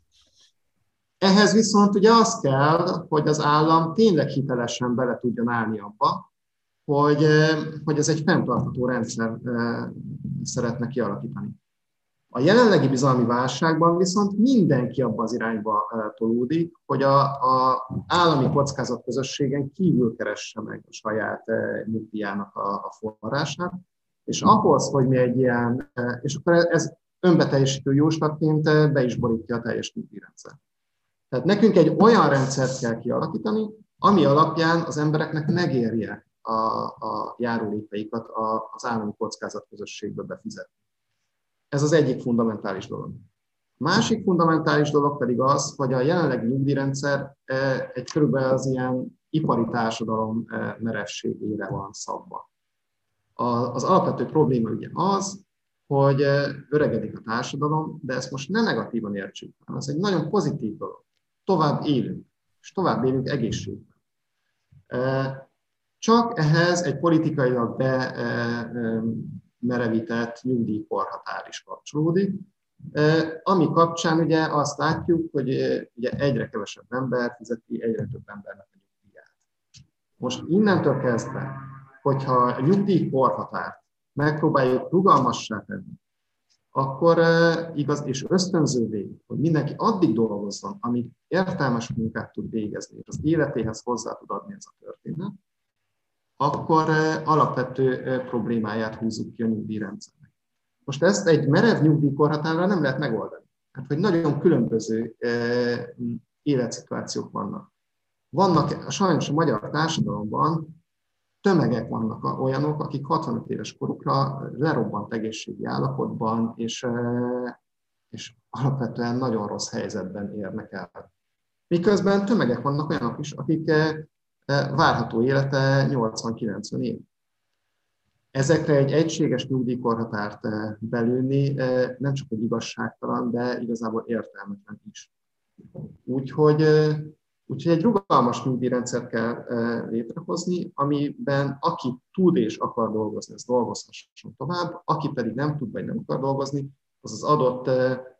Ehhez viszont ugye az kell, hogy az állam tényleg hitelesen bele tudjon állni abba, hogy, hogy ez egy fenntartható rendszer szeretne kialakítani. A jelenlegi bizalmi válságban viszont mindenki abba az irányba tolódik, hogy a, a állami kockázatközösségen kívül keresse meg a saját nyugdíjának a, a forrását, és ahhoz, hogy mi egy ilyen, és akkor ez önbeteljesítő jóslatként be is borítja a teljes nyugdíjrendszer. Tehát nekünk egy olyan rendszert kell kialakítani, ami alapján az embereknek megérje a, a járulékaikat az állami kockázatközösségbe befizetni. Ez az egyik fundamentális dolog. Másik fundamentális dolog pedig az, hogy a jelenlegi nyugdíjrendszer e, egy körülbelül az ilyen ipari társadalom e, merevségére van szabva. Az alapvető probléma ugye az, hogy e, öregedik a társadalom, de ezt most ne negatívan értsük, hanem ez egy nagyon pozitív dolog. Tovább élünk, és tovább élünk egészségben. Csak ehhez egy politikailag be merevített nyugdíjkorhatár is kapcsolódik, ami kapcsán ugye azt látjuk, hogy ugye egyre kevesebb ember fizeti egyre több embernek a nyugdíját. Most innentől kezdve, hogyha a nyugdíjkorhatárt megpróbáljuk rugalmassá tenni, akkor igaz, és ösztönzővé, hogy mindenki addig dolgozzon, amíg értelmes munkát tud végezni, és az életéhez hozzá tud adni ez a történet, akkor alapvető problémáját húzzuk ki a nyugdíjrendszernek. Most ezt egy merev nyugdíjkorhatárra nem lehet megoldani. Hát, hogy nagyon különböző életszituációk vannak. Vannak sajnos a magyar társadalomban tömegek vannak olyanok, akik 65 éves korukra lerobbant egészségi állapotban, és, és alapvetően nagyon rossz helyzetben érnek el. Miközben tömegek vannak olyanok is, akik várható élete 80-90 év. Ezekre egy egységes nyugdíjkorhatárt belülni nem csak egy igazságtalan, de igazából értelmetlen is. Úgyhogy Úgyhogy egy rugalmas nyugdíjrendszert kell létrehozni, amiben aki tud és akar dolgozni, az dolgozhasson tovább, aki pedig nem tud vagy nem akar dolgozni, az az adott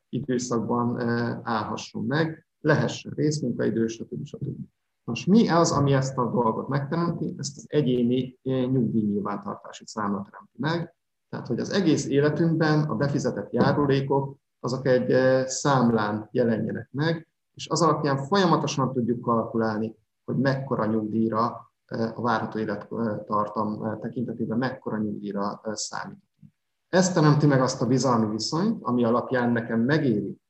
időszakban állhasson meg, lehessen részmunkaidő, stb. stb. Most mi az, ami ezt a dolgot megteremti? Ezt az egyéni nyugdíjnyilvántartási számot teremti meg. Tehát, hogy az egész életünkben a befizetett járulékok azok egy számlán jelenjenek meg, és az alapján folyamatosan tudjuk kalkulálni, hogy mekkora nyugdíjra a várható élettartam tekintetében mekkora nyugdíjra számít. Ez teremti meg azt a bizalmi viszonyt, ami alapján nekem megéri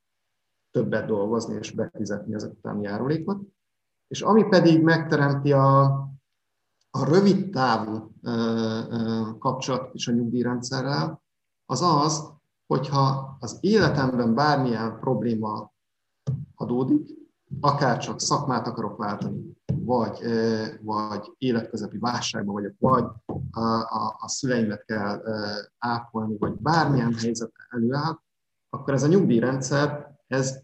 többet dolgozni és befizetni az utáni járulékot, és ami pedig megteremti a, a rövid távú kapcsolat is a nyugdíjrendszerrel, az az, hogyha az életemben bármilyen probléma adódik, akár csak szakmát akarok váltani, vagy, vagy életközepi válságban vagyok, vagy a, a, a szüleimet kell ápolni, vagy bármilyen helyzet előáll, akkor ez a nyugdíjrendszer, ez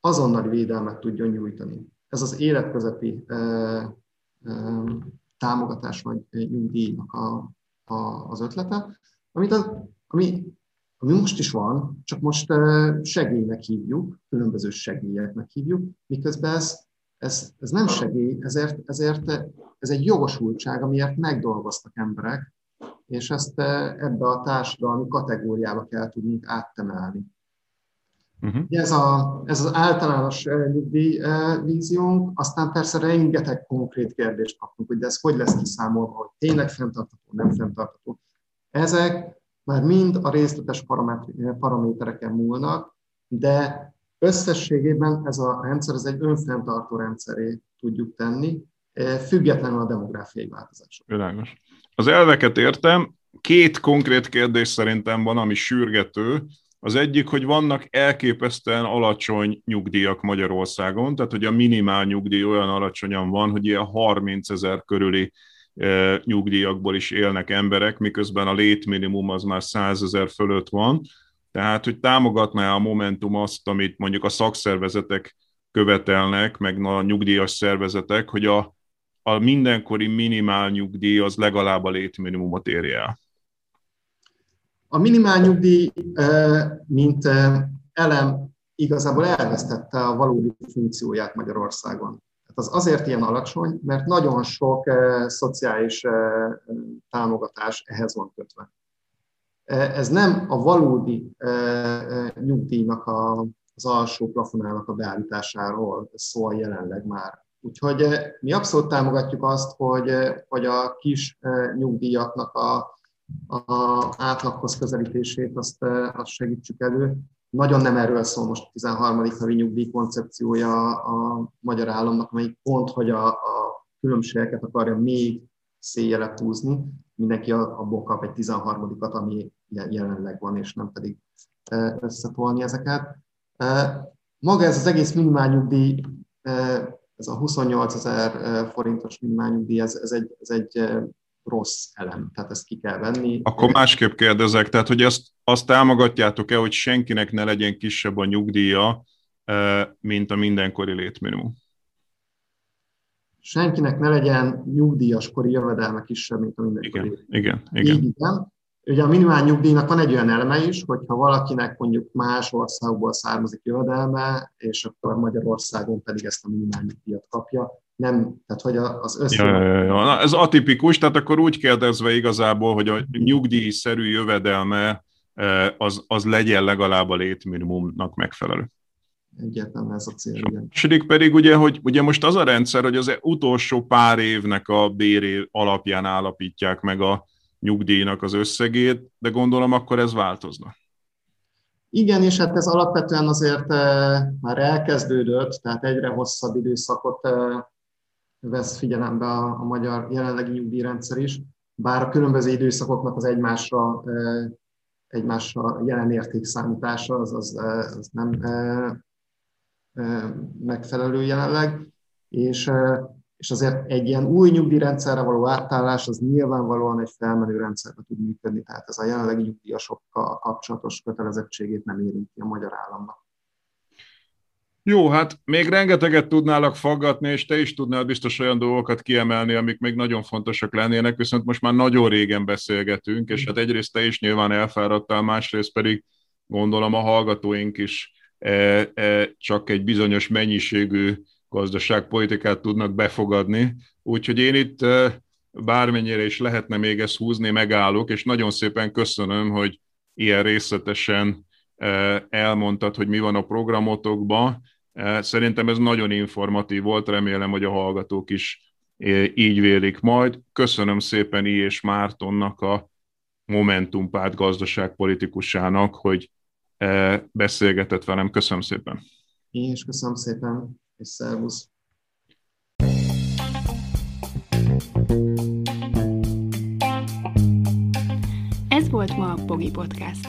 azonnali védelmet tudjon nyújtani. Ez az életközepi támogatás vagy nyugdíjnak a, a, az ötlete, amit az, ami ami most is van, csak most segélynek hívjuk, különböző segélyeknek hívjuk, miközben ez, ez, ez nem segély, ezért, ezért ez egy jogosultság, amiért megdolgoztak emberek, és ezt ebbe a társadalmi kategóriába kell tudnunk áttemelni. Uh-huh. Ez, a, ez az általános nyugdíj víziónk, aztán persze rengeteg konkrét kérdést kapunk, hogy de ez hogy lesz kiszámolva, hogy tényleg fenntartható, nem fenntartható. Ezek már mind a részletes paramétereken múlnak, de összességében ez a rendszer ez egy önfenntartó rendszeré tudjuk tenni, eh, függetlenül a demográfiai változások. Világos. Az elveket értem, két konkrét kérdés szerintem van, ami sürgető. Az egyik, hogy vannak elképesztően alacsony nyugdíjak Magyarországon, tehát hogy a minimál nyugdíj olyan alacsonyan van, hogy ilyen 30 ezer körüli nyugdíjakból is élnek emberek, miközben a létminimum az már 100 ezer fölött van. Tehát, hogy támogatná a Momentum azt, amit mondjuk a szakszervezetek követelnek, meg a nyugdíjas szervezetek, hogy a, a mindenkori minimál nyugdíj az legalább a létminimumot érje el. A minimál nyugdíj, mint elem, igazából elvesztette a valódi funkcióját Magyarországon az azért ilyen alacsony, mert nagyon sok szociális támogatás ehhez van kötve. Ez nem a valódi nyugdíjnak a, az alsó plafonának a beállításáról szól jelenleg már. Úgyhogy mi abszolút támogatjuk azt, hogy, hogy a kis nyugdíjaknak a, a átlaghoz közelítését azt, azt segítsük elő, nagyon nem erről szól most a 13. havi nyugdíj koncepciója a magyar államnak, amelyik pont, hogy a, a különbségeket akarja még széjjel húzni, mindenki abból kap egy 13-at, ami jelenleg van, és nem pedig e, összetolni ezeket. E, maga ez az egész minimálnyugdíj, ez a 28 ezer forintos minimálnyugdíj, ez, ez egy, ez egy rossz elem, tehát ezt ki kell venni. Akkor másképp kérdezek, tehát hogy azt, azt támogatjátok-e, hogy senkinek ne legyen kisebb a nyugdíja, e, mint a mindenkori létminimum? Senkinek ne legyen nyugdíjas kori jövedelme kisebb, mint a mindenkori igen, igen, igen. Így igen. Ugye a minimál nyugdíjnak van egy olyan eleme is, hogyha valakinek mondjuk más országból származik jövedelme, és akkor Magyarországon pedig ezt a minimál nyugdíjat kapja, nem, tehát hogy az össze... Ja, ja, ja. Na, ez atipikus, tehát akkor úgy kérdezve igazából, hogy a nyugdíjszerű jövedelme az, az legyen legalább a létminimumnak megfelelő. Egyáltalán ez a cél, igen. Második pedig ugye, hogy ugye most az a rendszer, hogy az utolsó pár évnek a béré alapján állapítják meg a nyugdíjnak az összegét, de gondolom akkor ez változna. Igen, és hát ez alapvetően azért már elkezdődött, tehát egyre hosszabb időszakot vesz figyelembe a, a magyar jelenlegi nyugdíjrendszer is, bár a különböző időszakoknak az egymásra, egymásra jelen értékszámítása az, az, az nem megfelelő jelenleg, és, és azért egy ilyen új nyugdíjrendszerre való átállás az nyilvánvalóan egy felmenő rendszerbe tud működni, tehát ez a jelenlegi nyugdíjasokkal kapcsolatos kötelezettségét nem érinti a magyar államnak. Jó, hát még rengeteget tudnálak faggatni, és te is tudnál biztos olyan dolgokat kiemelni, amik még nagyon fontosak lennének, viszont most már nagyon régen beszélgetünk, és hát egyrészt te is nyilván elfáradtál, másrészt pedig gondolom a hallgatóink is E, e, csak egy bizonyos mennyiségű gazdaságpolitikát tudnak befogadni. Úgyhogy én itt e, bármennyire is lehetne még ezt húzni, megállok, és nagyon szépen köszönöm, hogy ilyen részletesen elmondtad, hogy mi van a programotokban. Szerintem ez nagyon informatív volt, remélem, hogy a hallgatók is így vélik majd. Köszönöm szépen I. és Mártonnak a Momentum párt gazdaságpolitikusának, hogy beszélgetett velem. Köszönöm szépen. Én is köszönöm szépen, és szervusz. Ez volt ma a Pogi Podcast.